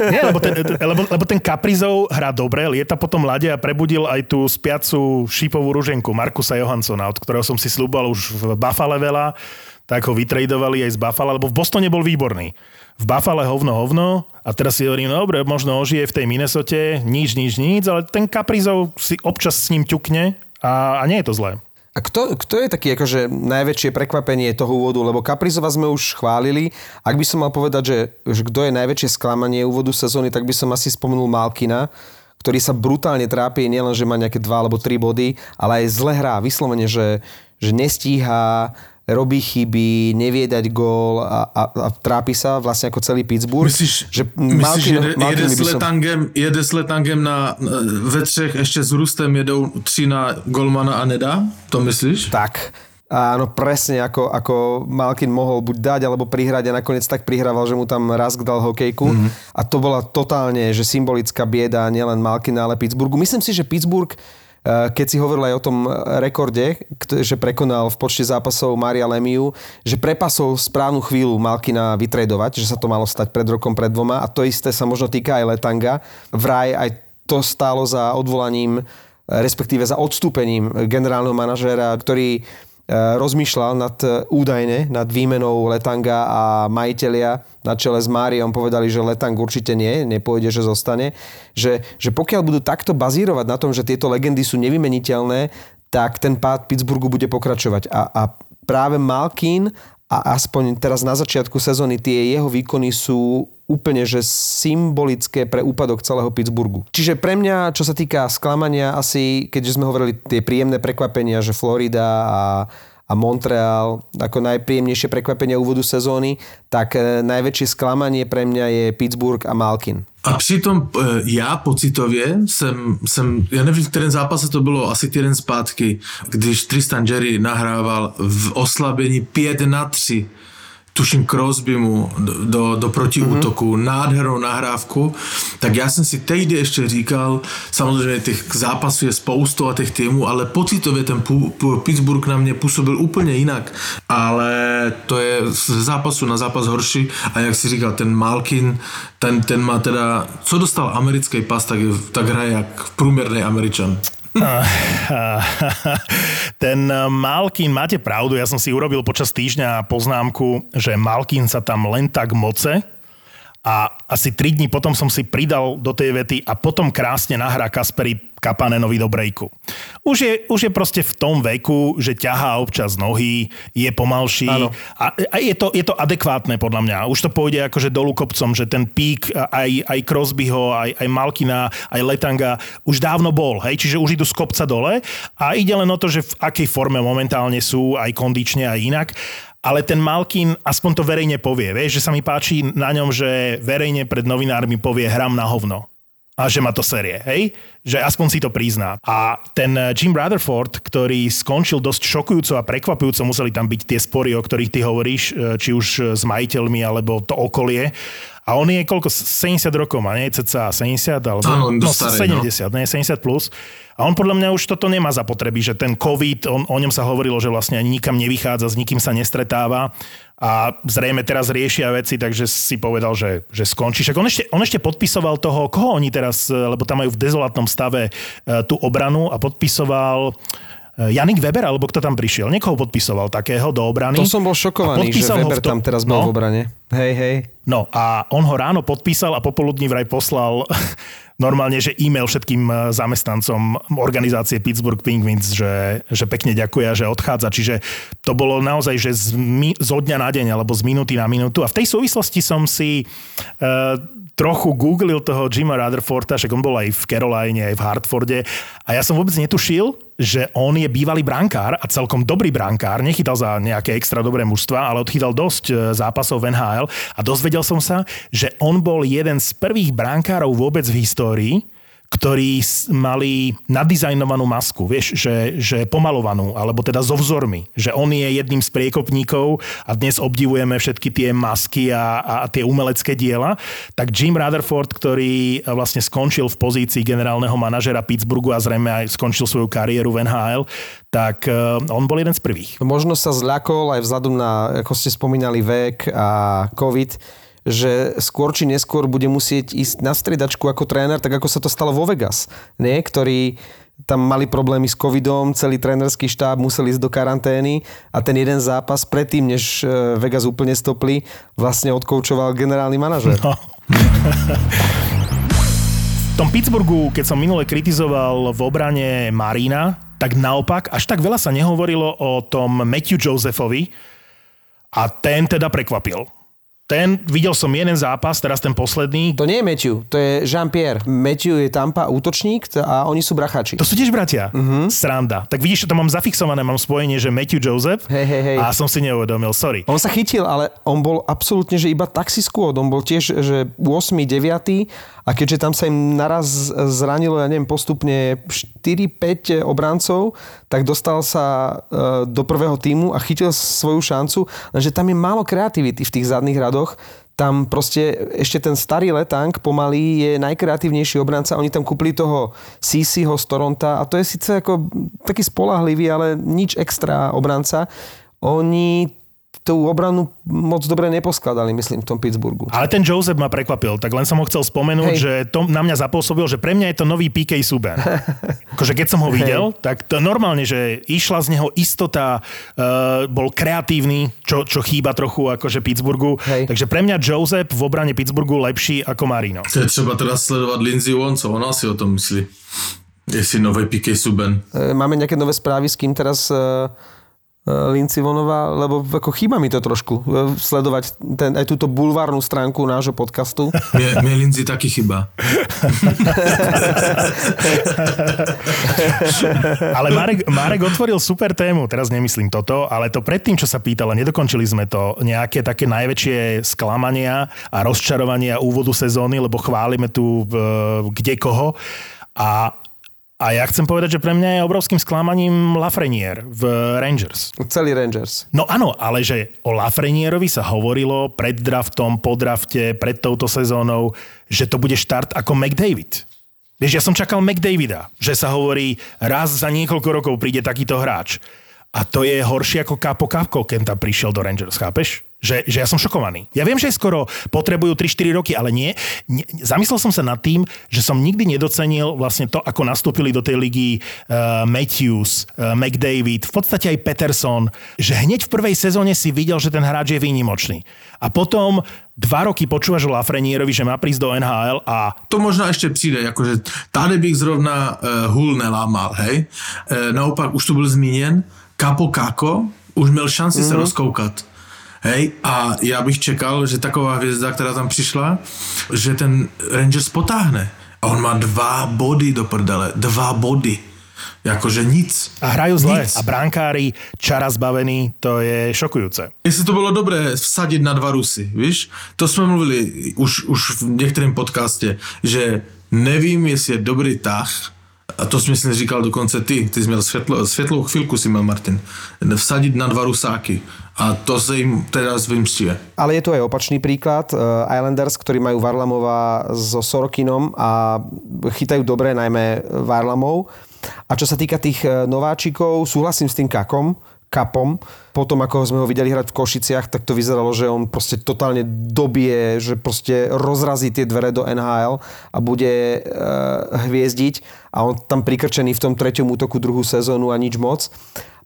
Nie, lebo ten, lebo, lebo ten Kaprizov hrá dobre, lieta po tom lade a prebudil aj tú spiacu šípovú ruženku Markusa Johanssona, od ktorého som si slúbal už v Buffalo veľa, tak ho vytradovali aj z Buffalo, lebo v Bostone bol výborný. V Buffalo hovno hovno a teraz si hovorím, no dobre, možno ožije v tej Minnesote, nič, nič, nič, ale ten Kaprizov si občas s ním ťukne a, a nie je to zlé. A kto, kto je taký akože najväčšie prekvapenie toho úvodu? Lebo Kaprizova sme už chválili. Ak by som mal povedať, že, že kto je najväčšie sklamanie úvodu sezóny, tak by som asi spomenul Malkina, ktorý sa brutálne trápi, nielen, že má nejaké dva alebo tri body, ale aj zle hrá. Vyslovene, že, že nestíha, robí chyby, nevie dať gól a, a, a trápi sa vlastne ako celý Pittsburgh. Myslíš, že, Malkin, jede, Malkin jede, s letangem, som... jede s letangem na, ve třech, ešte s Rustem jedou tři na golmana a nedá? To myslíš? Tak. Áno, presne ako, ako Malkin mohol buď dať alebo prihrať a nakoniec tak prihrával, že mu tam Rask dal hokejku. Mm-hmm. A to bola totálne, že symbolická bieda nielen Malkina, ale Pittsburghu. Myslím si, že Pittsburgh keď si hovoril aj o tom rekorde, že prekonal v počte zápasov Maria Lemiu, že prepasol správnu chvíľu Malkina vytredovať, že sa to malo stať pred rokom, pred dvoma a to isté sa možno týka aj Letanga. Vraj aj to stálo za odvolaním, respektíve za odstúpením generálneho manažéra, ktorý rozmýšľal nad e, údajne, nad výmenou Letanga a majiteľia na čele s Máriom povedali, že Letang určite nie, nepôjde, že zostane. Že, že pokiaľ budú takto bazírovať na tom, že tieto legendy sú nevymeniteľné, tak ten pád Pittsburghu bude pokračovať. A, a práve Malkin a aspoň teraz na začiatku sezóny tie jeho výkony sú úplne že symbolické pre úpadok celého Pittsburghu. Čiže pre mňa, čo sa týka sklamania, asi, keďže sme hovorili tie príjemné prekvapenia, že Florida a, a Montreal ako najpríjemnejšie prekvapenia úvodu sezóny, tak e, najväčšie sklamanie pre mňa je Pittsburgh a Malkin. A přitom e, já pocitově jsem, jsem, já nevím, v kterém zápase to bylo, asi týden zpátky, když Tristan Jerry nahrával v oslabení 5 na 3 tuším Crosby mu do, do, do protiútoku, mm-hmm. nádhernou nahrávku, tak já jsem si tehdy ještě říkal, samozřejmě těch zápasů je spoustu a těch týmů, ale pocitově ten Pittsburgh na mě působil úplně jinak, ale to je z zápasu na zápas horší a jak si říkal, ten Malkin, ten, ten má teda, co dostal americký pas, tak, tak hraje jak průměrný Američan. Ten Malkin, máte pravdu, ja som si urobil počas týždňa poznámku, že Malkin sa tam len tak moce, a asi 3 dní potom som si pridal do tej vety a potom krásne nahrá Kasperi Kapanenovi do brejku. Už je, už je proste v tom veku, že ťahá občas nohy, je pomalší a, a je, to, je to adekvátne podľa mňa. Už to pôjde akože dolu kopcom, že ten pík aj, aj Crosbyho, aj, aj Malkina, aj Letanga už dávno bol, hej? čiže už idú z kopca dole a ide len o to, že v akej forme momentálne sú, aj kondične, aj inak ale ten Malkin aspoň to verejne povie. Vieš, že sa mi páči na ňom, že verejne pred novinármi povie hram na hovno a že ma to serie, hej? Že aspoň si to prizná. A ten Jim Rutherford, ktorý skončil dosť šokujúco a prekvapujúco, museli tam byť tie spory, o ktorých ty hovoríš, e, či už s majiteľmi, alebo to okolie. A on je koľko? 70 rokov má, nie? Ceca 70? Alebo, Áno, no, staré, 70, no. nie? 70 plus. A on podľa mňa už toto nemá zapotreby, že ten COVID, on, o ňom sa hovorilo, že vlastne ani nikam nevychádza, s nikým sa nestretáva a zrejme teraz riešia veci, takže si povedal, že, že skončí. Však on ešte, on ešte podpisoval toho, koho oni teraz, lebo tam majú v dezolátnom stave e, tú obranu a podpisoval e, Janik Weber, alebo kto tam prišiel? Niekoho podpisoval takého do obrany. To som bol šokovaný, že Weber to... tam teraz bol no, v obrane. Hej, hej. No a on ho ráno podpísal a popoludní vraj poslal normálne, že e-mail všetkým e, zamestnancom organizácie Pittsburgh Penguins, že, že pekne ďakuje že odchádza. Čiže to bolo naozaj, že z, zo dňa na deň alebo z minúty na minútu. A v tej súvislosti som si uh, trochu googlil toho Jima Rutherforda, však on bol aj v Caroline, aj v Hartforde. A ja som vôbec netušil, že on je bývalý brankár a celkom dobrý brankár, nechytal za nejaké extra dobré mužstva, ale odchytal dosť e, zápasov v NHL a dozvedel som sa, že on bol jeden z prvých brankárov vôbec v histórii, ktorí mali nadizajnovanú masku, vieš, že, že pomalovanú, alebo teda so vzormi, že on je jedným z priekopníkov a dnes obdivujeme všetky tie masky a, a tie umelecké diela, tak Jim Rutherford, ktorý vlastne skončil v pozícii generálneho manažera Pittsburghu a zrejme aj skončil svoju kariéru v NHL, tak e, on bol jeden z prvých. Možno sa zľakol aj vzhľadom na, ako ste spomínali, vek a COVID, že skôr či neskôr bude musieť ísť na stredačku ako tréner, tak ako sa to stalo vo Vegas, nie? ktorý tam mali problémy s covidom, celý trénerský štáb musel ísť do karantény a ten jeden zápas predtým, než e, Vegas úplne stopli, vlastne odkoučoval generálny manažer. No. v tom Pittsburghu, keď som minule kritizoval v obrane Marina, tak naopak až tak veľa sa nehovorilo o tom Matthew Josephovi a ten teda prekvapil ten, videl som jeden zápas, teraz ten posledný. To nie je Matthew, to je Jean-Pierre. Matthew je Tampa útočník a oni sú brachači. To sú tiež bratia. Uh-huh. Sranda. Tak vidíš, že to mám zafixované, mám spojenie, že Matthew Joseph hey, hey, hey. a som si neuvedomil, sorry. On sa chytil, ale on bol absolútne, že iba taxi squad. On bol tiež, že 8. 9. a keďže tam sa im naraz zranilo, ja neviem, postupne 4-5 obrancov, tak dostal sa e, do prvého týmu a chytil svoju šancu, lenže tam je málo kreativity v tých zadných radoch Rangersoch, tam proste ešte ten starý letang pomaly je najkreatívnejší obranca. Oni tam kúpili toho CCho z Toronta a to je síce ako taký spolahlivý, ale nič extra obranca. Oni tú obranu moc dobre neposkladali, myslím, v tom Pittsburghu. Ale ten Joseph ma prekvapil, tak len som ho chcel spomenúť, Hej. že to na mňa zapôsobil, že pre mňa je to nový PK Subban. akože keď som ho videl, Hej. tak to normálne, že išla z neho istota, uh, bol kreatívny, čo, čo chýba trochu akože Pittsburghu. Hej. Takže pre mňa Joseph v obrane Pittsburghu lepší ako Marino. To je třeba teda sledovať Lindsay Vonn, co ona si o tom myslí. Jestli nové PK Subban. E, máme nejaké nové správy, s kým teraz uh Linci Vonová, lebo ako chýba mi to trošku eh, sledovať ten, aj túto bulvárnu stránku nášho podcastu. Mie, mie Linci taký chyba. ale Marek, Marek otvoril super tému, teraz nemyslím toto, ale to predtým, čo sa pýtala, nedokončili sme to, nejaké také najväčšie sklamania a rozčarovania úvodu sezóny, lebo chválime tu uh, kde koho. A a ja chcem povedať, že pre mňa je obrovským sklamaním Lafreniere v Rangers. Celý Rangers. No áno, ale že o Lafrenierovi sa hovorilo pred draftom, po drafte, pred touto sezónou, že to bude štart ako McDavid. Vieš, ja som čakal McDavida, že sa hovorí, raz za niekoľko rokov príde takýto hráč. A to je horšie ako Kapo Kapko, keď tam prišiel do Rangers, chápeš? Že, že ja som šokovaný. Ja viem, že skoro potrebujú 3-4 roky, ale nie, nie. Zamyslel som sa nad tým, že som nikdy nedocenil vlastne to, ako nastúpili do tej ligy uh, Matthews, uh, McDavid, v podstate aj Peterson, že hneď v prvej sezóne si videl, že ten hráč je výnimočný. A potom dva roky počúvaš o Lafrenierovi, že má prísť do NHL a... To možno ešte přijde, akože tady bych zrovna uh, hul nelámal, hej. Uh, naopak, už to byl zmíněn, Kapo Kako už měl šanci mm-hmm. se mhm. rozkoukat Hej, a já bych čekal, že taková hvězda, která tam přišla, že ten Rangers potáhne. A on má dva body do prdele. Dva body. Jakože nic. A hrajú zle. Nic. A bránkári čara zbavení, to je šokujúce. Jestli to bylo dobré vsadit na dva Rusy, víš? To jsme mluvili už, už v některém podcastě, že nevím, jestli je dobrý tah, a to si myslím říkal dokonce ty, ty jsi měl světlo, světlou chvilku si měl Martin, vsadit na dva Rusáky a to sa im teraz vymstie. Ale je tu aj opačný príklad. Eh, Islanders, ktorí majú Varlamova so Sorokinom a chytajú dobre najmä Varlamov. A čo sa týka tých eh, nováčikov, súhlasím s tým Kakom, kapom. Potom, ako sme ho videli hrať v Košiciach, tak to vyzeralo, že on proste totálne dobie, že proste rozrazí tie dvere do NHL a bude e, hviezdiť. A on tam prikrčený v tom treťom útoku druhú sezónu a nič moc.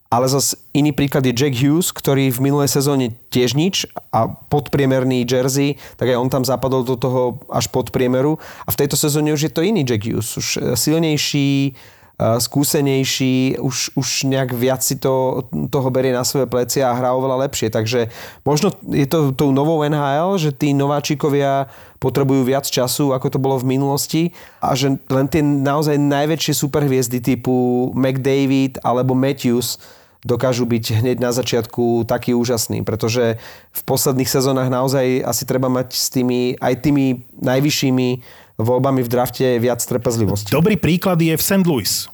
Ale zase iný príklad je Jack Hughes, ktorý v minulej sezóne tiež nič a podpriemerný jersey, tak aj on tam zapadol do toho až pod priemeru. A v tejto sezóne už je to iný Jack Hughes. Už silnejší, skúsenejší, už, už nejak viac si to, toho berie na svoje plecia a hrá oveľa lepšie. Takže možno je to tou novou NHL, že tí nováčikovia potrebujú viac času, ako to bolo v minulosti a že len tie naozaj najväčšie superhviezdy typu McDavid alebo Matthews dokážu byť hneď na začiatku taký úžasný, pretože v posledných sezónach naozaj asi treba mať s tými, aj tými najvyššími voľbami v drafte viac trpezlivosti. Dobrý príklad je v St. Louis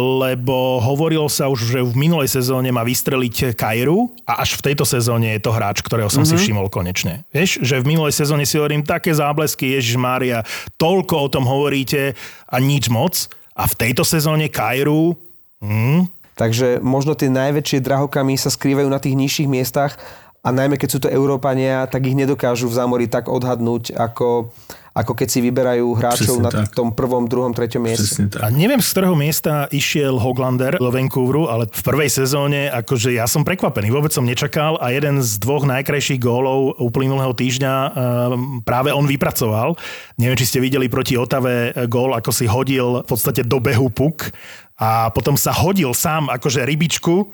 lebo hovorilo sa už, že v minulej sezóne má vystreliť Kairu a až v tejto sezóne je to hráč, ktorého som mm-hmm. si mhm. všimol konečne. Vieš, že v minulej sezóne si hovorím také záblesky, Ježiš Mária, toľko o tom hovoríte a nič moc. A v tejto sezóne Kairu... Hm, Takže možno tie najväčšie drahokamy sa skrývajú na tých nižších miestach a najmä keď sú to Európania, tak ich nedokážu v zámori tak odhadnúť, ako, ako keď si vyberajú hráčov Presne na tak. tom prvom, druhom, treťom mieste. A neviem, z ktorého miesta išiel Hoglander do Vancouveru, ale v prvej sezóne, akože ja som prekvapený, vôbec som nečakal a jeden z dvoch najkrajších gólov uplynulého týždňa ehm, práve on vypracoval. Neviem, či ste videli proti Otave gól, ako si hodil v podstate do behu puk a potom sa hodil sám akože rybičku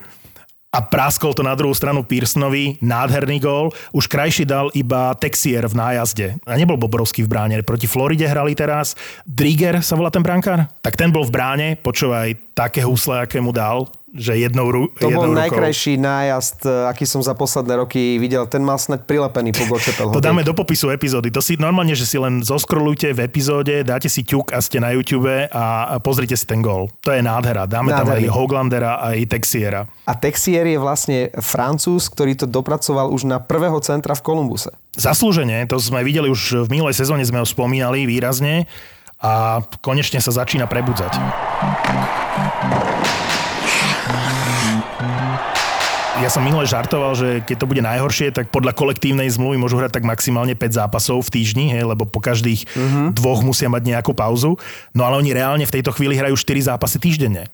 a práskol to na druhú stranu Pearsonovi, nádherný gól. Už krajší dal iba Texier v nájazde. A nebol Bobrovský v bráne. Proti Floride hrali teraz. Driger sa volá ten brankár? Tak ten bol v bráne, počúvaj, také husle, aké mu dal že jednou, ru, To jednou bol rukou. najkrajší nájazd, e, aký som za posledné roky videl. Ten mal snať prilepený po Gočepel. To dáme do popisu epizódy. To si normálne, že si len zoskrolujte v epizóde, dáte si ťuk a ste na YouTube a pozrite si ten gól. To je nádhera. Dáme tam Nádherný. aj Hooglandera, aj Texiera. A Texier je vlastne Francúz, ktorý to dopracoval už na prvého centra v Kolumbuse. Zaslúžene, to sme videli už v minulej sezóne, sme ho spomínali výrazne a konečne sa začína prebudzať. Ja som minule žartoval, že keď to bude najhoršie, tak podľa kolektívnej zmluvy môžu hrať tak maximálne 5 zápasov v týždni, hej, lebo po každých uh-huh. dvoch musia mať nejakú pauzu. No ale oni reálne v tejto chvíli hrajú 4 zápasy týždenne.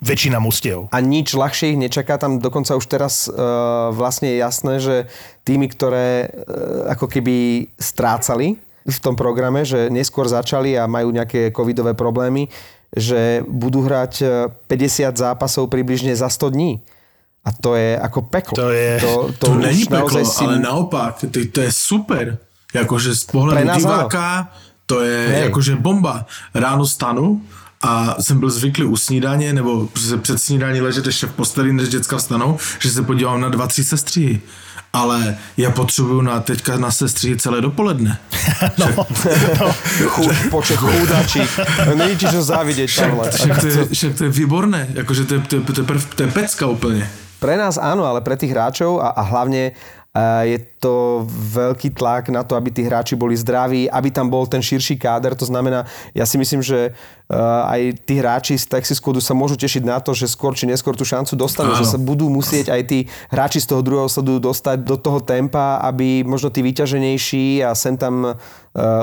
Väčšina mustiev. A nič ľahšie ich nečaká. Tam dokonca už teraz uh, vlastne je jasné, že týmy, ktoré uh, ako keby strácali v tom programe, že neskôr začali a majú nejaké covidové problémy, že budú hrať eh, 50 zápasov približne za 100 dní. A to je ako peklo. To je- To, to, To, není peklo, si... ale naopak, to, to je super. Jakože z pohledu diváka to je Hej. jakože bomba. Ráno stanu a jsem byl zvyklý u snídaně, nebo před snídaní ležet ještě v posteli, než děcka vstanou, že se podívám na dva, tři sestřihy. Ale já potřebuju na teďka na sestřihy celé dopoledne. No, Chú, počet chúdačí. Není ti čo závidieť, Pavle. Však to, je, však to je výborné, jakože to je, to, je, to, je, prv- to je pecka úplně. Pre nás áno, ale pre tých hráčov a, a hlavne uh, je to veľký tlak na to, aby tí hráči boli zdraví, aby tam bol ten širší káder. To znamená, ja si myslím, že aj tí hráči z Texas Squadu sa môžu tešiť na to, že skôr či neskôr tú šancu dostanú, Áno. že sa budú musieť aj tí hráči z toho druhého sledu dostať do toho tempa, aby možno tí vyťaženejší a sem tam uh,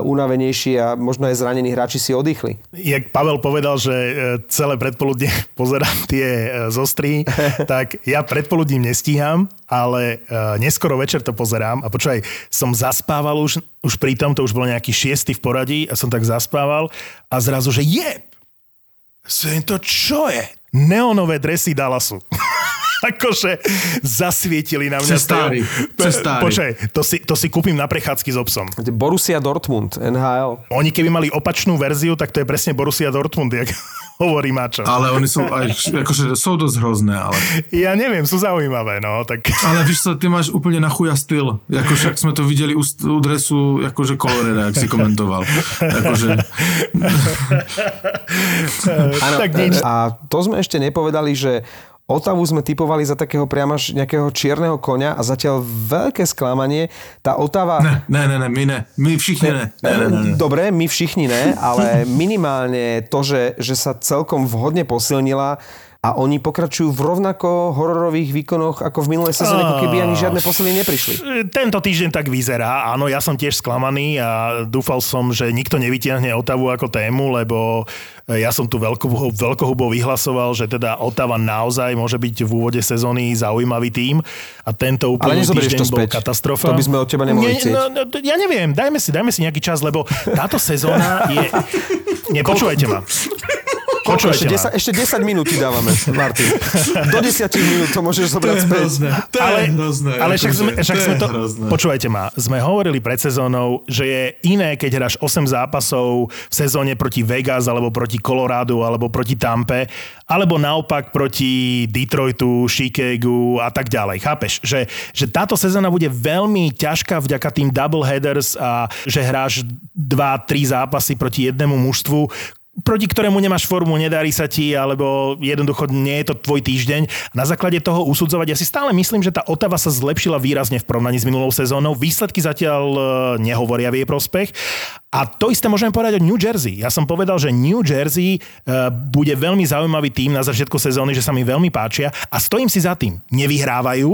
unavenejší a možno aj zranení hráči si oddychli. jak Pavel povedal, že e, celé predpoludne pozerám tie zostry, tak ja predpoludním nestíham, ale neskoro večer to pozerám a počúvaj, som zaspával už, už pri tom, to už bol nejaký šiestý v poradí a som tak zaspával a zrazu, že je! Sem to čo je? Neonové dresy Dallasu. Akože zasvietili na mňa. Cestári, cestári. Počkaj, to si, to si kúpim na prechádzky s obsom. Borussia Dortmund, NHL. Oni keby mali opačnú verziu, tak to je presne Borussia Dortmund, jak hovorí Mačo. Ale oni jsou, aj, jakože jsou dost hrozné, ale... Ja neviem, sú zaujímavé, no, tak... Ale víš co, ty máš úplně na chuja styl. Jako však jsme to viděli u, u dresu, jakože Coloreda, jak si komentoval. Jakože, Áno, tak nič. A to sme ešte nepovedali, že Otavu sme typovali za takého priamo až nejakého čierneho konia a zatiaľ veľké sklamanie. Tá Otava... ne, ne, ne, ne, my ne. My všichni ne. Ne, ne, ne, ne. Dobre, my všichni ne, ale minimálne to, že, že sa celkom vhodne posilnila a oni pokračujú v rovnako hororových výkonoch ako v minulej sezóne, ako keby ani žiadne posily neprišli. Tento týždeň tak vyzerá. Áno, ja som tiež sklamaný a dúfal som, že nikto nevytiahne Otavu ako tému, lebo ja som tu veľko, veľkohubo vyhlasoval, že teda Otava naozaj môže byť v úvode sezóny zaujímavý tím a tento úplný týždeň to bol späť. katastrofa. To by sme od teba nemohli chcieť. no, no, ja neviem, dajme si, dajme si nejaký čas, lebo táto sezóna je... Nie, počúvajte ma. Koľko? Ešte, ma. 10, ešte 10 minút ti dávame, Martin. Do 10 minút to môžeš zobrať späť. To ale, je hrozné. ale však akože, sme, však to sme to, hrozné. počúvajte ma, sme hovorili pred sezónou, že je iné, keď hráš 8 zápasov v sezóne proti Vegas, alebo proti Colorado, alebo proti Tampe, alebo naopak proti Detroitu, Chicagu a tak ďalej. Chápeš? Že, že táto sezóna bude veľmi ťažká vďaka tým double headers a že hráš 2-3 zápasy proti jednému mužstvu, proti ktorému nemáš formu, nedarí sa ti, alebo jednoducho nie je to tvoj týždeň. Na základe toho usudzovať, ja si stále myslím, že tá Otava sa zlepšila výrazne v porovnaní s minulou sezónou. Výsledky zatiaľ e, nehovoria v jej prospech. A to isté môžeme povedať o New Jersey. Ja som povedal, že New Jersey e, bude veľmi zaujímavý tým na začiatku sezóny, že sa mi veľmi páčia a stojím si za tým. Nevyhrávajú,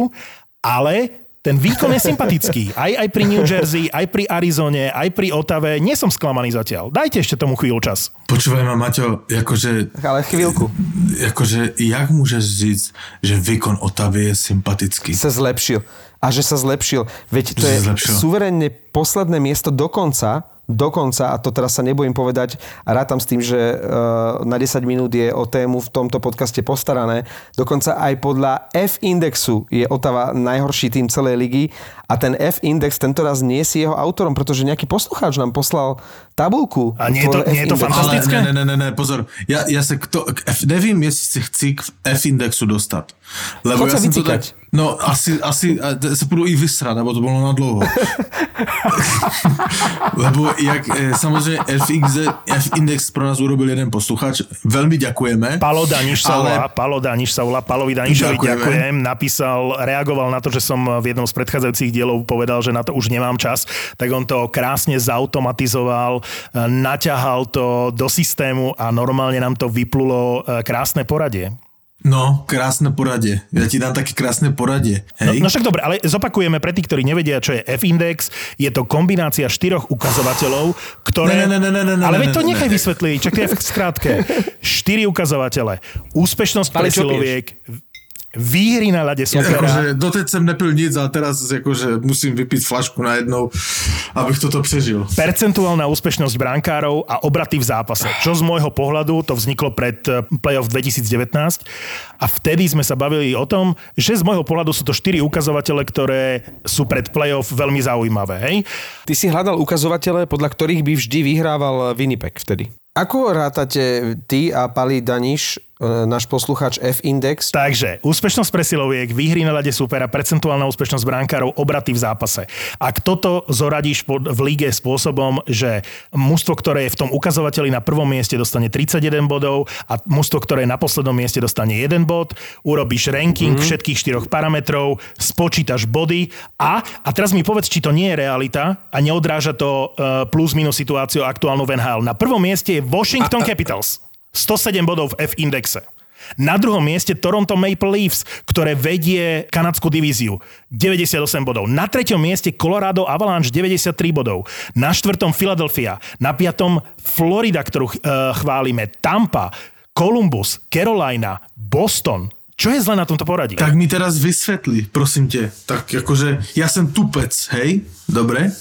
ale ten výkon je sympatický. Aj, aj pri New Jersey, aj pri Arizone, aj pri Otave. Nie som sklamaný zatiaľ. Dajte ešte tomu chvíľu čas. Počúvaj ma, Maťo, jakože, Ale chvíľku. jakože, jak můžeš říct, že výkon Otavy je sympatický? Sa zlepšil. A že sa zlepšil. Veď to Že je suverénne posledné miesto dokonca dokonca, a to teraz sa nebojím povedať, a rátam s tým, že uh, na 10 minút je o tému v tomto podcaste postarané, dokonca aj podľa F-indexu je Otava najhorší tým celej ligy a ten F-index tento raz nie si jeho autorom, pretože nejaký poslucháč nám poslal tabulku. A nie je to, nie je to fantastické? Ale ne, ne, ne, ne, pozor. Ja, ja sa kto, k F, nevím, jestli si chci k F-indexu dostat. Lebo Chod ja som to tak, No, asi, asi sa budú i vysrať, lebo to bolo na dlouho. lebo jak, e, samozrejme FX, F-index pro nás urobil jeden posluchač. Veľmi ďakujeme. Palo Daniš sa volá, ale... Palo Daniš sa volá, Palovi Danišovi ďakujeme. ďakujem. Napísal, reagoval na to, že som v jednom z predchádzajúcich dielov povedal, že na to už nemám čas, tak on to krásne zautomatizoval, naťahal to do systému a normálne nám to vyplulo e, krásne poradie. No, krásne poradie. Ja ti dám také krásne poradie. Hej? No, no však dobre, ale zopakujeme pre tých, ktorí nevedia, čo je F-index. Je to kombinácia štyroch ukazovateľov, ktoré... Ne, ne, ne, ne, ne, ale veď to nechaj vysvetliť, čak to je v skrátke. Štyri ukazovatele. Úspešnosť presiloviek, výhry na ľade supera. Akože doteď som nepil nic, ale teraz akože musím vypiť flašku na jednou, abych toto prežil. Percentuálna úspešnosť brankárov a obraty v zápase. Čo z môjho pohľadu, to vzniklo pred eh, playoff 2019 a vtedy sme sa bavili o tom, že z môjho pohľadu sú to štyri ukazovatele, ktoré sú pred playoff veľmi zaujímavé. Hej? Ty si hľadal ukazovatele, podľa ktorých by vždy vyhrával Winnipeg vtedy. Ako rátate ty a Pali Daniš E, náš poslucháč F-index. Takže, úspešnosť presiloviek, výhry na ľade supera, percentuálna úspešnosť brankárov, obraty v zápase. Ak toto zoradíš v lige spôsobom, že mužstvo, ktoré je v tom ukazovateli na prvom mieste, dostane 31 bodov a mužstvo, ktoré je na poslednom mieste, dostane 1 bod, urobíš ranking mm-hmm. všetkých štyroch parametrov, spočítaš body a, a teraz mi povedz, či to nie je realita a neodráža to uh, plus minus situáciu aktuálnu v NHL. Na prvom mieste je Washington a, a, Capitals. 107 bodov v F-indexe. Na druhom mieste Toronto Maple Leafs, ktoré vedie kanadskú divíziu. 98 bodov. Na treťom mieste Colorado Avalanche 93 bodov. Na štvrtom Philadelphia. Na piatom Florida, ktorú uh, chválime. Tampa, Columbus, Carolina, Boston. Čo je zle na tomto poradí? Tak mi teraz vysvetli, prosím te. Tak akože, ja som tupec, hej? Dobre?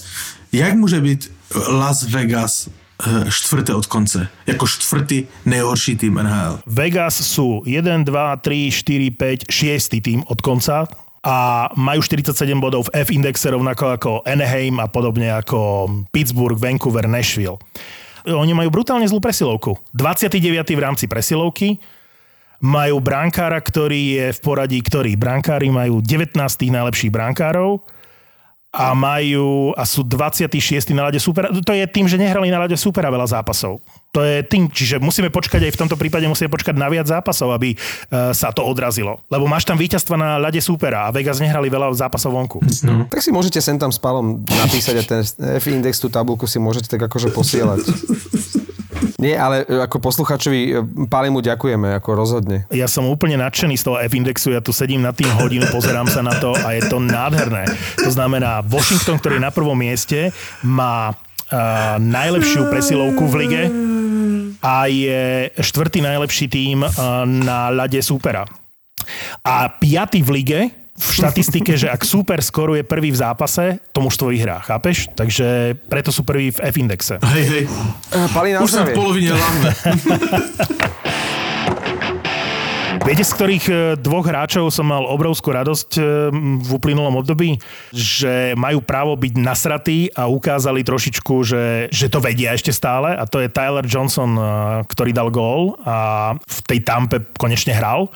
Jak môže byť Las Vegas Eh, štvrté od konce. Jako štvrtý nejhorší tým NHL. Vegas sú 1, 2, 3, 4, 5, 6 tým od konca a majú 47 bodov v F-indexe rovnako ako Anaheim a podobne ako Pittsburgh, Vancouver, Nashville. Oni majú brutálne zlú presilovku. 29. v rámci presilovky, majú brankára, ktorý je v poradí, ktorý brankári majú 19 najlepších brankárov, a majú a sú 26. na lade supera. To je tým, že nehrali na lade supera veľa zápasov. To je tým, čiže musíme počkať aj v tomto prípade musíme počkať na viac zápasov, aby uh, sa to odrazilo. Lebo máš tam víťazstva na lade supera a Vegas nehrali veľa zápasov vonku. No. Tak si môžete sem tam s Palom napísať a ten F-index, tú tabulku si môžete tak akože posielať. Nie, ale e, ako posluchačovi e, Pálimu ďakujeme, ako rozhodne. Ja som úplne nadšený z toho F-indexu, ja tu sedím na tým hodinu, pozerám sa na to a je to nádherné. To znamená, Washington, ktorý je na prvom mieste, má uh, najlepšiu presilovku v lige a je štvrtý najlepší tým uh, na ľade súpera. A piatý v lige v štatistike, že ak super skoruje prvý v zápase, to mužstvo vyhrá, chápeš? Takže preto sú prvý v F-indexe. Hej, hej. Uh, Už som v polovine lahve. Viete, z ktorých e, dvoch hráčov som mal obrovskú radosť e, v uplynulom období? Že majú právo byť nasratí a ukázali trošičku, že, že to vedia ešte stále a to je Tyler Johnson, ktorý dal gól a v tej tampe konečne hral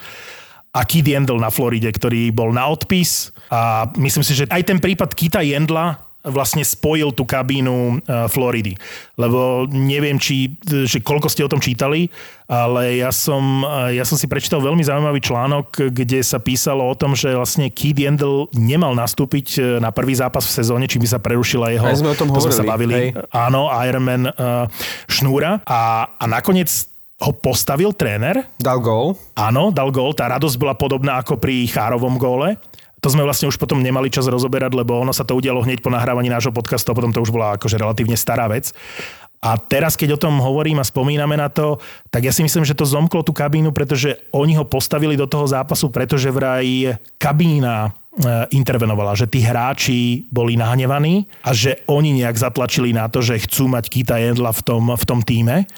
a Kid Jendl na Floride, ktorý bol na odpis a myslím si, že aj ten prípad Kita Jendla vlastne spojil tú kabínu uh, Floridy. Lebo neviem, či, že koľko ste o tom čítali, ale ja som, uh, ja som si prečítal veľmi zaujímavý článok, kde sa písalo o tom, že vlastne Keith Yandel nemal nastúpiť uh, na prvý zápas v sezóne, či by sa prerušila jeho... Aj sme o tom to hovorili. Sme sa bavili. Hej. Áno, Ironman uh, šnúra. A, a nakoniec ho postavil tréner. Dal gól. Áno, dal gól. Tá radosť bola podobná ako pri Chárovom góle. To sme vlastne už potom nemali čas rozoberať, lebo ono sa to udialo hneď po nahrávaní nášho podcastu a potom to už bola akože relatívne stará vec. A teraz, keď o tom hovorím a spomíname na to, tak ja si myslím, že to zomklo tú kabínu, pretože oni ho postavili do toho zápasu, pretože vraj kabína intervenovala, že tí hráči boli nahnevaní a že oni nejak zatlačili na to, že chcú mať Kita Jedla v tom, v tom týme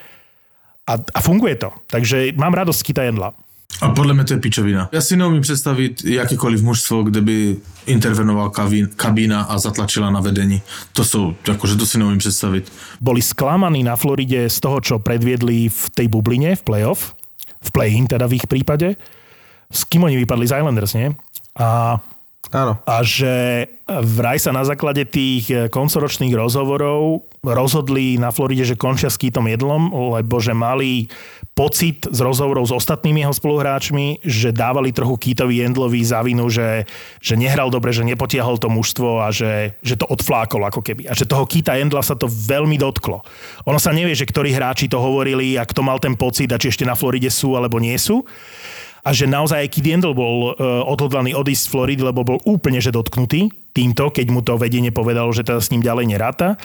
a, a funguje to. Takže mám radosť Kita Jedla. A podle mě to je pičovina. Já si neumím představit jakýkoliv mužstvo, kde by intervenoval kabína a zatlačila na vedení. To jsou, akože to si neumím představit. Boli sklamaní na Floride z toho, čo predviedli v tej bubline, v playoff, v play-in teda v ich prípade. S kým oni vypadli z Islanders, nie? A Áno. A že vraj sa na základe tých eh, koncoročných rozhovorov rozhodli na Floride, že končia s Kýtom Jedlom, lebo že mali pocit z rozhovorov s ostatnými jeho spoluhráčmi, že dávali trochu Kýtovi Jendlovi za vinu, že, že nehral dobre, že nepotiahol to mužstvo a že, že to odflákol ako keby. A že toho Kýta Jendla sa to veľmi dotklo. Ono sa nevie, že ktorí hráči to hovorili a kto mal ten pocit a či ešte na Floride sú alebo nie sú a že naozaj aj Kid Yandel bol uh, odhodlaný odísť z Floridy, lebo bol úplne že dotknutý týmto, keď mu to vedenie povedalo, že teda s ním ďalej neráta.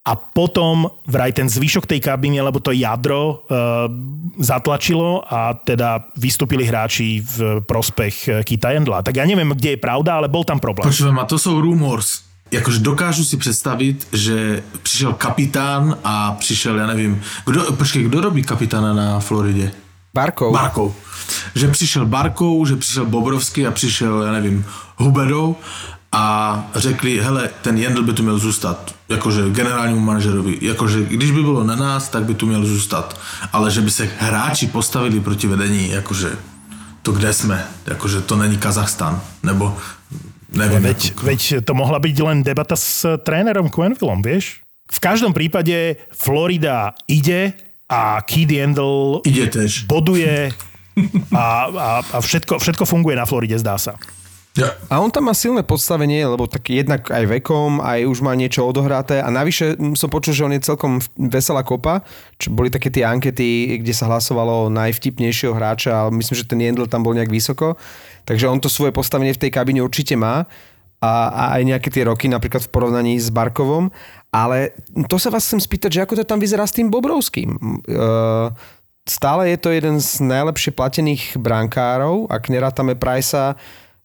A potom vraj ten zvyšok tej kabiny, lebo to jadro uh, zatlačilo a teda vystúpili hráči v prospech Kita Jendla. Tak ja neviem, kde je pravda, ale bol tam problém. Počujem, a to sú rumors. Jakože dokážu si představit, že přišel kapitán a přišel, já nevím, kdo, počkej, kdo robí kapitána na Floridě? Barkov. Barkov. Že přišel Barkou, že přišel Bobrovský a přišel, já nevím, Hubedou a řekli, hele, ten Jendl by tu měl zůstat, jakože generálnímu manažerovi, jakože když by bylo na nás, tak by tu měl zůstat, ale že by se hráči postavili proti vedení, jakože to kde jsme, jakože to není Kazachstan, nebo neviem. Veď, veď to mohla byť len debata s trénerom Quenvillom, vieš? V každom prípade Florida ide a Keith Yandel Ide tež. boduje a, a, a všetko, všetko funguje na Floride, zdá sa. Ja. A on tam má silné podstavenie, lebo tak jednak aj vekom, aj už má niečo odohraté a navyše som počul, že on je celkom veselá kopa, čo boli také tie ankety, kde sa hlasovalo najvtipnejšieho hráča, ale myslím, že ten Jendl tam bol nejak vysoko, takže on to svoje postavenie v tej kabine určite má a, a aj nejaké tie roky, napríklad v porovnaní s Barkovom, ale to sa vás chcem spýtať, že ako to tam vyzerá s tým Bobrovským? Uh, stále je to jeden z najlepšie platených brankárov, ak nerátame Price'a,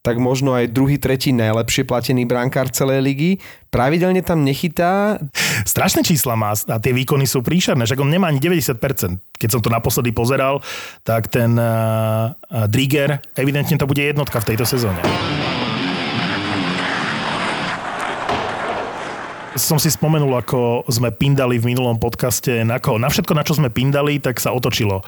tak možno aj druhý, tretí najlepšie platený brankár celej ligy. Pravidelne tam nechytá. Strašné čísla má a tie výkony sú príšerné, však on nemá ani 90%. Keď som to naposledy pozeral, tak ten uh, Driger, evidentne to bude jednotka v tejto sezóne. Som si spomenul, ako sme pindali v minulom podcaste na koho. Na všetko, na čo sme pindali, tak sa otočilo.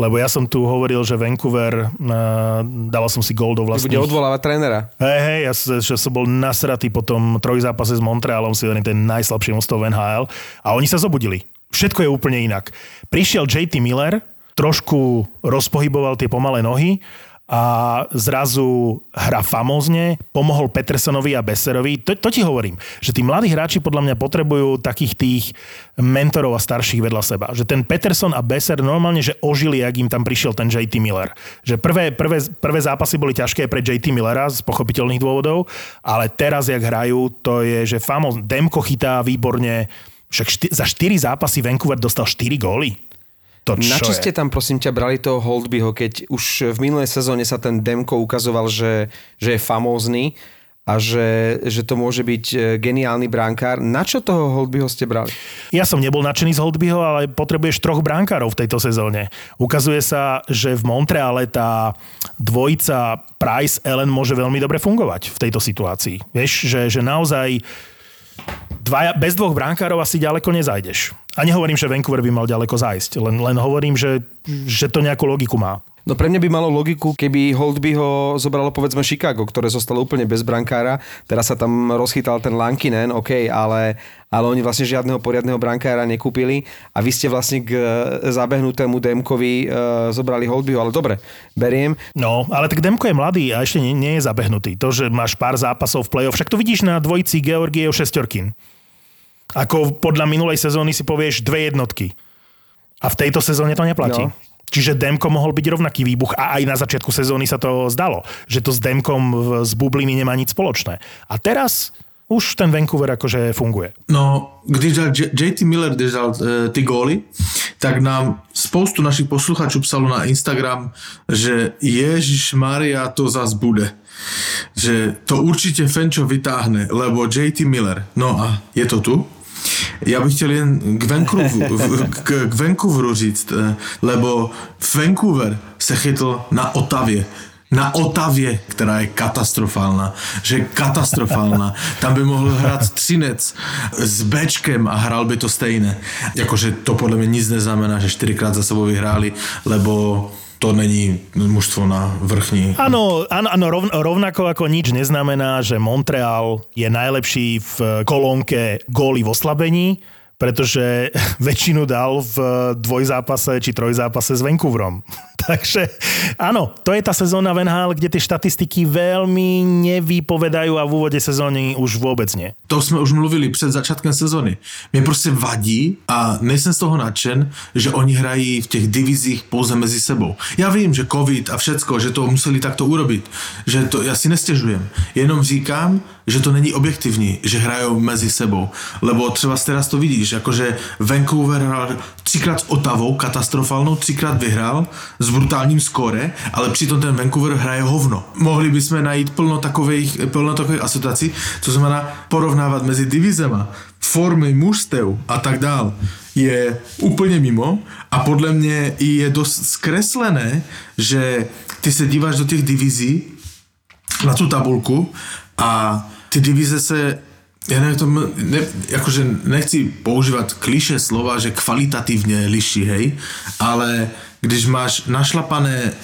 Lebo ja som tu hovoril, že Vancouver, uh, dával som si gol do vlastných... Bude odvolávať trénera. Hej, hej, ja že som bol nasratý po tom trojzápase s Montrealom, si hovorím, ten najslabší mostov NHL. A oni sa zobudili. Všetko je úplne inak. Prišiel JT Miller, trošku rozpohyboval tie pomalé nohy a zrazu hra famózne, pomohol Petersonovi a Besserovi. To, to ti hovorím, že tí mladí hráči podľa mňa potrebujú takých tých mentorov a starších vedľa seba. Že ten Peterson a Besser normálne, že ožili, ak im tam prišiel ten JT Miller. Že prvé, prvé, prvé zápasy boli ťažké pre JT Millera z pochopiteľných dôvodov, ale teraz, jak hrajú, to je, že famózne. Demko chytá výborne, však šty- za 4 zápasy Vancouver dostal 4 góly to čo Na čo je? ste tam, prosím ťa, brali toho Holdbyho, keď už v minulej sezóne sa ten Demko ukazoval, že, že je famózny a že, že to môže byť e, geniálny bránkár. Na čo toho Holdbyho ste brali? Ja som nebol nadšený z Holdbyho, ale potrebuješ troch bránkárov v tejto sezóne. Ukazuje sa, že v Montreale tá dvojica Price Ellen môže veľmi dobre fungovať v tejto situácii. Vieš, že, že naozaj dvaja, bez dvoch bránkárov asi ďaleko nezajdeš. A nehovorím, že Vancouver by mal ďaleko zájsť, len, len hovorím, že, že to nejakú logiku má. No pre mňa by malo logiku, keby Holdby ho zobralo povedzme Chicago, ktoré zostalo úplne bez brankára. Teraz sa tam rozchytal ten Lankinen, OK, ale, ale oni vlastne žiadneho poriadneho brankára nekúpili a vy ste vlastne k zabehnutému Demkovi uh, zobrali Holdbyho, ale dobre, beriem. No, ale tak Demko je mladý a ešte nie, nie je zabehnutý. To, že máš pár zápasov v play-off, však to vidíš na dvojici Georgiev Šestorkin. Ako podľa minulej sezóny si povieš dve jednotky. A v tejto sezóne to neplatí. No. Čiže Demko mohol byť rovnaký výbuch a aj na začiatku sezóny sa to zdalo, že to s Demkom z bubliny nemá nič spoločné. A teraz už ten Vancouver akože funguje. No, když dal JT Miller, když dal e, ty góly, tak nám spoustu našich posluchačů psalo na Instagram, že Ježiš Maria to zas bude. Že to určitě Fenčo vytáhne, lebo JT Miller. No a je to tu? Já bych chtěl jen k Vancouveru, k, k Vancouveru říct, e, lebo Vancouver se chytl na Otavě na Otavě, která je katastrofálna, že katastrofálna. Tam by mohl hrát Třinec s Bčkem a hrál by to stejné. Jakože to podle mě nic neznamená, že čtyřikrát za sebou vyhráli, lebo to není mužstvo na vrchní. Áno, áno, áno rov, rovnako ako nič neznamená, že Montreal je najlepší v kolónke góly v oslabení, pretože väčšinu dal v dvojzápase či trojzápase s Vancouverom. Takže áno, to je tá sezóna Venhal, kde tie štatistiky veľmi nevypovedajú a v úvode sezóny už vôbec nie. To jsme už mluvili před začátkem sezony. Mě prostě vadí a nejsem z toho nadšen, že oni hrají v těch divizích pouze mezi sebou. Já vím, že covid a všecko, že to museli takto urobit, že to já si nestěžujem. Jenom říkám, že to není objektivní, že hrajou mezi sebou. Lebo třeba teraz to vidíš, jakože Vancouver hrál třikrát s Otavou, katastrofálnou, třikrát vyhrál s brutálním skóre, ale přitom ten Vancouver hraje hovno. Mohli bychom najít plno takových, plno takových asociací, co znamená porovnávat mezi divizema, formy mužstev a tak dál je úplně mimo a podle mě je dost zkreslené, že ty se díváš do těch divizí na tu tabulku a ty divize se ja neviem, to, ne, akože nechci používať kliše slova, že kvalitatívne liší, hej, ale když máš našlapané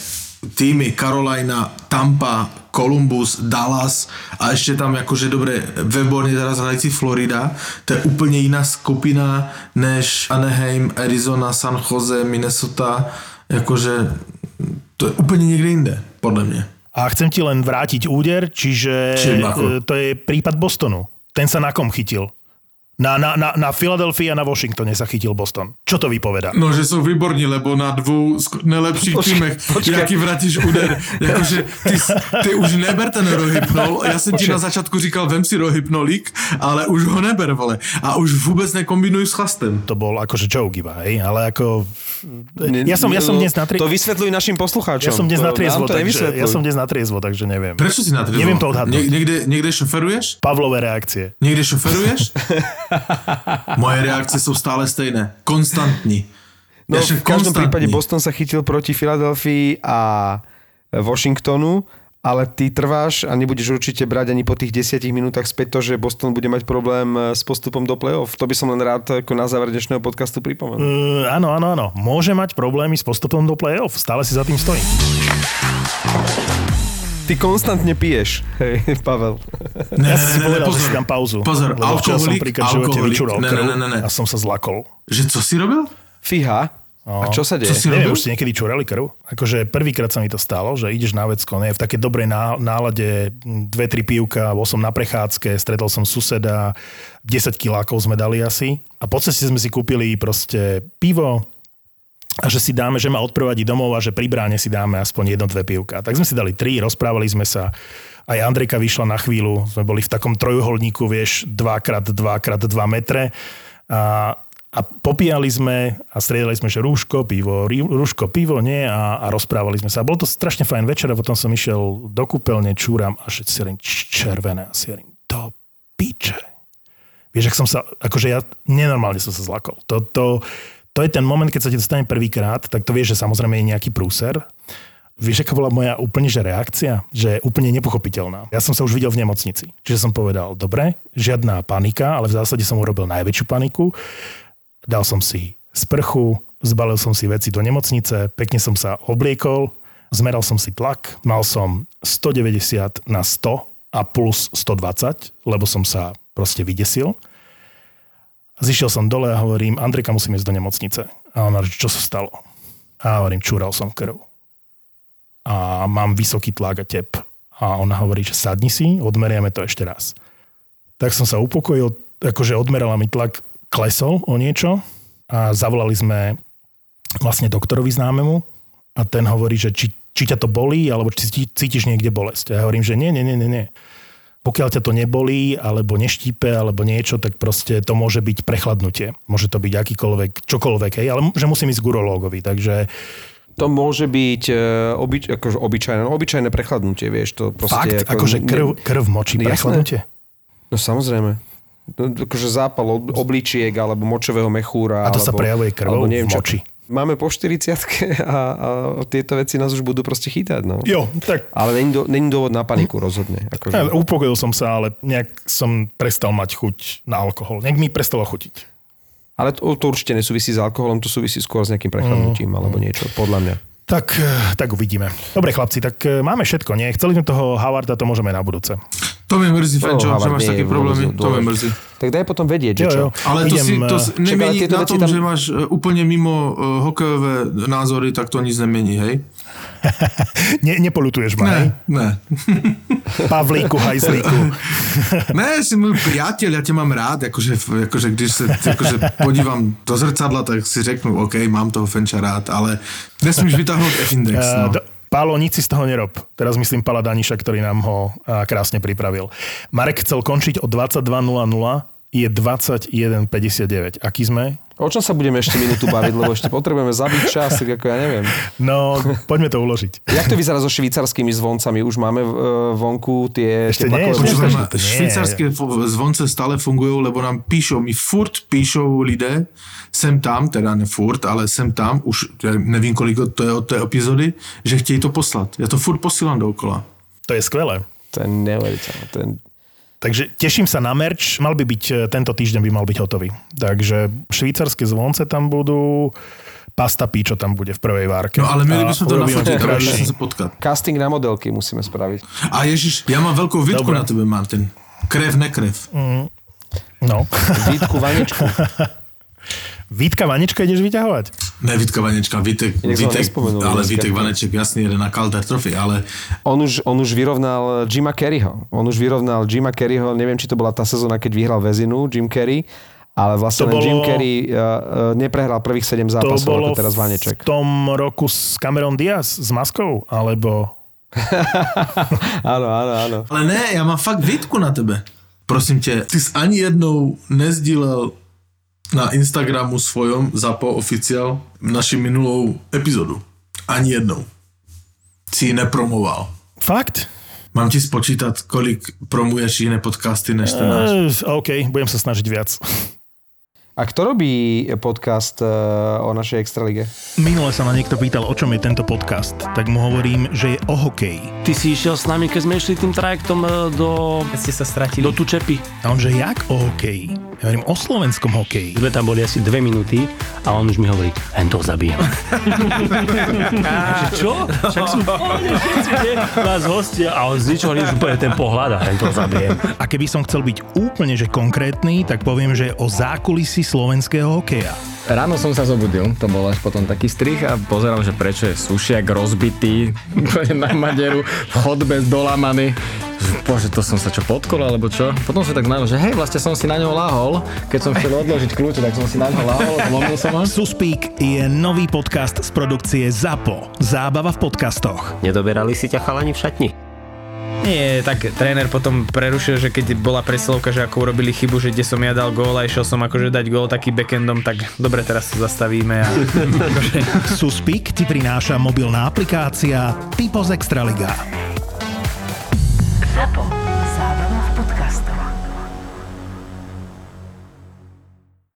týmy Carolina, Tampa, Columbus, Dallas a ešte tam akože dobre výborne teraz hrající Florida, to je úplne iná skupina než Anaheim, Arizona, San Jose, Minnesota, akože to je úplne niekde inde, podľa mňa. A chcem ti len vrátiť úder, čiže Čím e, to je prípad Bostonu. Ten sa na kom chytil? Na, na, na, na Philadelphia a na Washingtone sa chytil Boston. Čo to vypoveda? No, že sú výborní, lebo na dvou sk- najlepších počkej. jaký vrátíš úder. Jakože ty, ty už neber ten rohypnol. Já jsem ti na začátku říkal, vem si rohypnolík, ale už ho neber, vole. A už vůbec nekombinuj s chlastem. To bol akože joke iba, hej? Ale ako... Ja som, ja som dnes na tri... To vysvetľuj našim poslucháčom. Ja som dnes To na triezvo, nám to takže, ja som dnes na triezvo, takže neviem. Prečo si na to Neviem to odhadnúť. Nie, niekde, niekde šoferuješ? Pavlové reakcie. Niekde šoferuješ? Moje reakcie sú stále stejné. Konstantní. No, Ja v každom prípade Boston sa chytil proti Filadelfii a Washingtonu, ale ty trváš a nebudeš určite brať ani po tých 10 minútach späť to, že Boston bude mať problém eh, s postupom do play-off. To by som len rád ako na záver dnešného podcastu pripomenul. Uh, áno, áno, áno. Môže mať problémy s postupom do play-off. Stále si za tým stojím. Ty konstantne piješ, hej, Pavel. Ne, Ja som si povedal, že si dám pauzu. Pozor, lebo včera som alkoholik, alkoholik. Ne, ne, ne, ne. a som sa zlakol. Že co si robil? Fíha. A čo sa deje? Čo si Neviem, robil? už si niekedy čurali krv? Akože prvýkrát sa mi to stalo, že ideš na vecko, ne, v takej dobrej ná- nálade, dve, tri pivka, bol som na prechádzke, stretol som suseda, 10 kilákov sme dali asi a po ceste sme si kúpili proste pivo, a že si dáme, že ma odprevadí domov a že pri bráne si dáme aspoň jedno, dve pivka. Tak sme si dali tri, rozprávali sme sa. Aj Andrejka vyšla na chvíľu, sme boli v takom trojuholníku, vieš, 2x2x2 metre. A, a popíjali sme a striedali sme, že rúško, pivo, rúško, pivo, nie, a, a rozprávali sme sa. Bol to strašne fajn večer a potom som išiel do kúpeľne, čúram a si hovorím, červené, a si hovorím, do piče. Vieš, ak som sa, akože ja nenormálne som sa zlakol. To, to, to je ten moment, keď sa ti dostane prvýkrát, tak to vieš, že samozrejme je nejaký prúser. Vieš, aká bola moja úplne že reakcia? Že je úplne nepochopiteľná. Ja som sa už videl v nemocnici. Čiže som povedal, dobre, žiadna panika, ale v zásade som urobil najväčšiu paniku. Dal som si sprchu, zbalil som si veci do nemocnice, pekne som sa obliekol, zmeral som si tlak, mal som 190 na 100 a plus 120, lebo som sa proste vydesil. Zišiel som dole a hovorím, Andrejka, musím ísť do nemocnice. A ona, čo sa stalo? A hovorím, čúral som krv. A mám vysoký tlak a tep. A ona hovorí, že sadni si, odmeriame to ešte raz. Tak som sa upokojil, akože odmerala mi tlak, klesol o niečo a zavolali sme vlastne doktorovi známemu a ten hovorí, že či, či ťa to bolí, alebo či cí- cítiš niekde bolesť. A ja hovorím, že nie, nie, nie, nie, nie. Pokiaľ ťa to nebolí, alebo neštípe, alebo niečo, tak proste to môže byť prechladnutie. Môže to byť akýkoľvek, čokoľvek, hej, ale že musím ísť k urológovi, takže To môže byť uh, obyč, akože obyčajné, no, obyčajné prechladnutie, vieš. To proste fakt, akože krv, krv močí Jasné. prechladnutie. No samozrejme. No, akože zápal ob- obličiek alebo močového mechúra. A to sa alebo, prejavuje krvou alebo neviem v čo. Máme po 40 a, a tieto veci nás už budú proste chytať. No. Jo, tak Ale není, do, není dôvod na paniku rozhodne. ja, Akože. upokojil som sa, ale nejak som prestal mať chuť na alkohol. Nejak mi prestalo chutiť. Ale to, to určite nesúvisí s alkoholom, to súvisí skôr s nejakým prechladnutím Mm. alebo niečo, podľa mňa. Tak, eh, tak uvidíme. Dobre chlapci, tak eh, máme všetko, nie? Chceli sme toho Howarda, to môžeme na budúce. To mi mrzí, Fenčo, že máš také je problémy. To mi mrzí. Tak daj potom vedieť, že Jo, čo. jo. Ale to, Idem, si, to eh, nemení na tom, tam- že máš úplne mimo hokejové názory, tak to nic nemení, hej? Ne, nepolutuješ ma? Ne, ne. Pavlíku, hajzlíku. Ne, si môj priateľ, ja ťa mám rád, akože, akože když sa akože podívam do zrcadla, tak si řeknu, OK, mám toho Fenča rád, ale nesmíš vytáhnuť F-index, Eh, no. do- Pálo, nič si z toho nerob. Teraz myslím Pala Daniša, ktorý nám ho eh, krásne pripravil. Marek chcel končiť o 22.00, je 21.59. Aký sme? O čom sa budeme ešte minútu baviť, lebo ešte potrebujeme zabiť čas, tak ako ja neviem. No, poďme to uložiť. Jak to vyzerá so švýcarskými zvoncami? Už máme e, vonku tie... Ešte tie nie, ešte švýcarské zvonce stále fungujú, lebo nám píšou, mi furt píšou lidé, sem tam, teda ne furt, ale sem tam, už nevím, kolik to je od té epizody, že chtějí to poslat. Ja to furt posílám dookola. To je skvelé. To je neuveriteľné. To je... Takže teším sa na merch. Mal by byť, e, tento týždeň by mal byť hotový. Takže švýcarské zvonce tam budú, pasta píčo tam bude v prvej várke. No ale A měli bychom to nafotiť, krásny. musíme sa potkat. Casting na modelky musíme spraviť. A Ježiš, ja mám veľkú vidku Dobre. na tebe, Martin. Krev, nekrev. No. Vítku, vaničku. Vítka Vanička ideš vyťahovať? Ne Vitka Vanečka, Vitek, Vitek ale dneska. Vitek Vaneček jasný jeden na Calder Trophy, ale On už, on už vyrovnal Jima Carreyho. On už vyrovnal Jima Carreyho, neviem, či to bola tá sezóna, keď vyhral väzinu Jim Carrey, ale vlastne To len Jim bolo- Carrey uh, uh, neprehral prvých 7 To zápasov, bolo ako teraz v Vaneček. tom roku s Cameron Diaz s maskou? Alebo... áno, áno, áno. Ale ne, ja mám fakt výtku na tebe. Prosím tě, ty jsi ani jednou nezdílel na Instagramu svojom ZAPO oficiál naši minulou epizodu. Ani jednou. Si ji nepromoval. Fakt? Mám ti spočítat, kolik promuješ jiné podcasty než ten náš. Uh, OK, budem sa snažiť viac. A kto robí podcast uh, o našej extralige? Minule sa ma niekto pýtal, o čom je tento podcast. Tak mu hovorím, že je o hokeji. Ty si išiel s nami, keď sme išli tým trajektom e, do, Keď ste sa stratili. do Tučepy. A on, že jak o hokeji? Ja hovorím o slovenskom hokeji. Sme tam boli asi dve minúty a on už mi hovorí, hen to zabijem. že čo? Však sú? Nás hostia a on z ničoho nič úplne ten pohľad a hen to zabijem. A keby som chcel byť úplne že konkrétny, tak poviem, že o zákulisí slovenského hokeja. Ráno som sa zobudil, to bol až potom taký strich a pozeral, že prečo je sušiak rozbitý na maderu, v chodbe dolamaný. Bože, to som sa čo podkol, alebo čo? Potom som tak znamenal, že hej, vlastne som si na ňo lahol. Keď som chcel odložiť kľúče, tak som si na ňo lahol, zlomil som ho. Suspík je nový podcast z produkcie ZAPO. Zábava v podcastoch. Nedoberali si ťa chalani v šatni? Nie, tak tréner potom prerušil, že keď bola presilovka, že ako urobili chybu, že kde som ja dal gól a išiel som akože dať gól taký backendom, tak dobre, teraz sa zastavíme. A... akože... Suspik ti prináša mobilná aplikácia Typo z Extraliga. Zapo.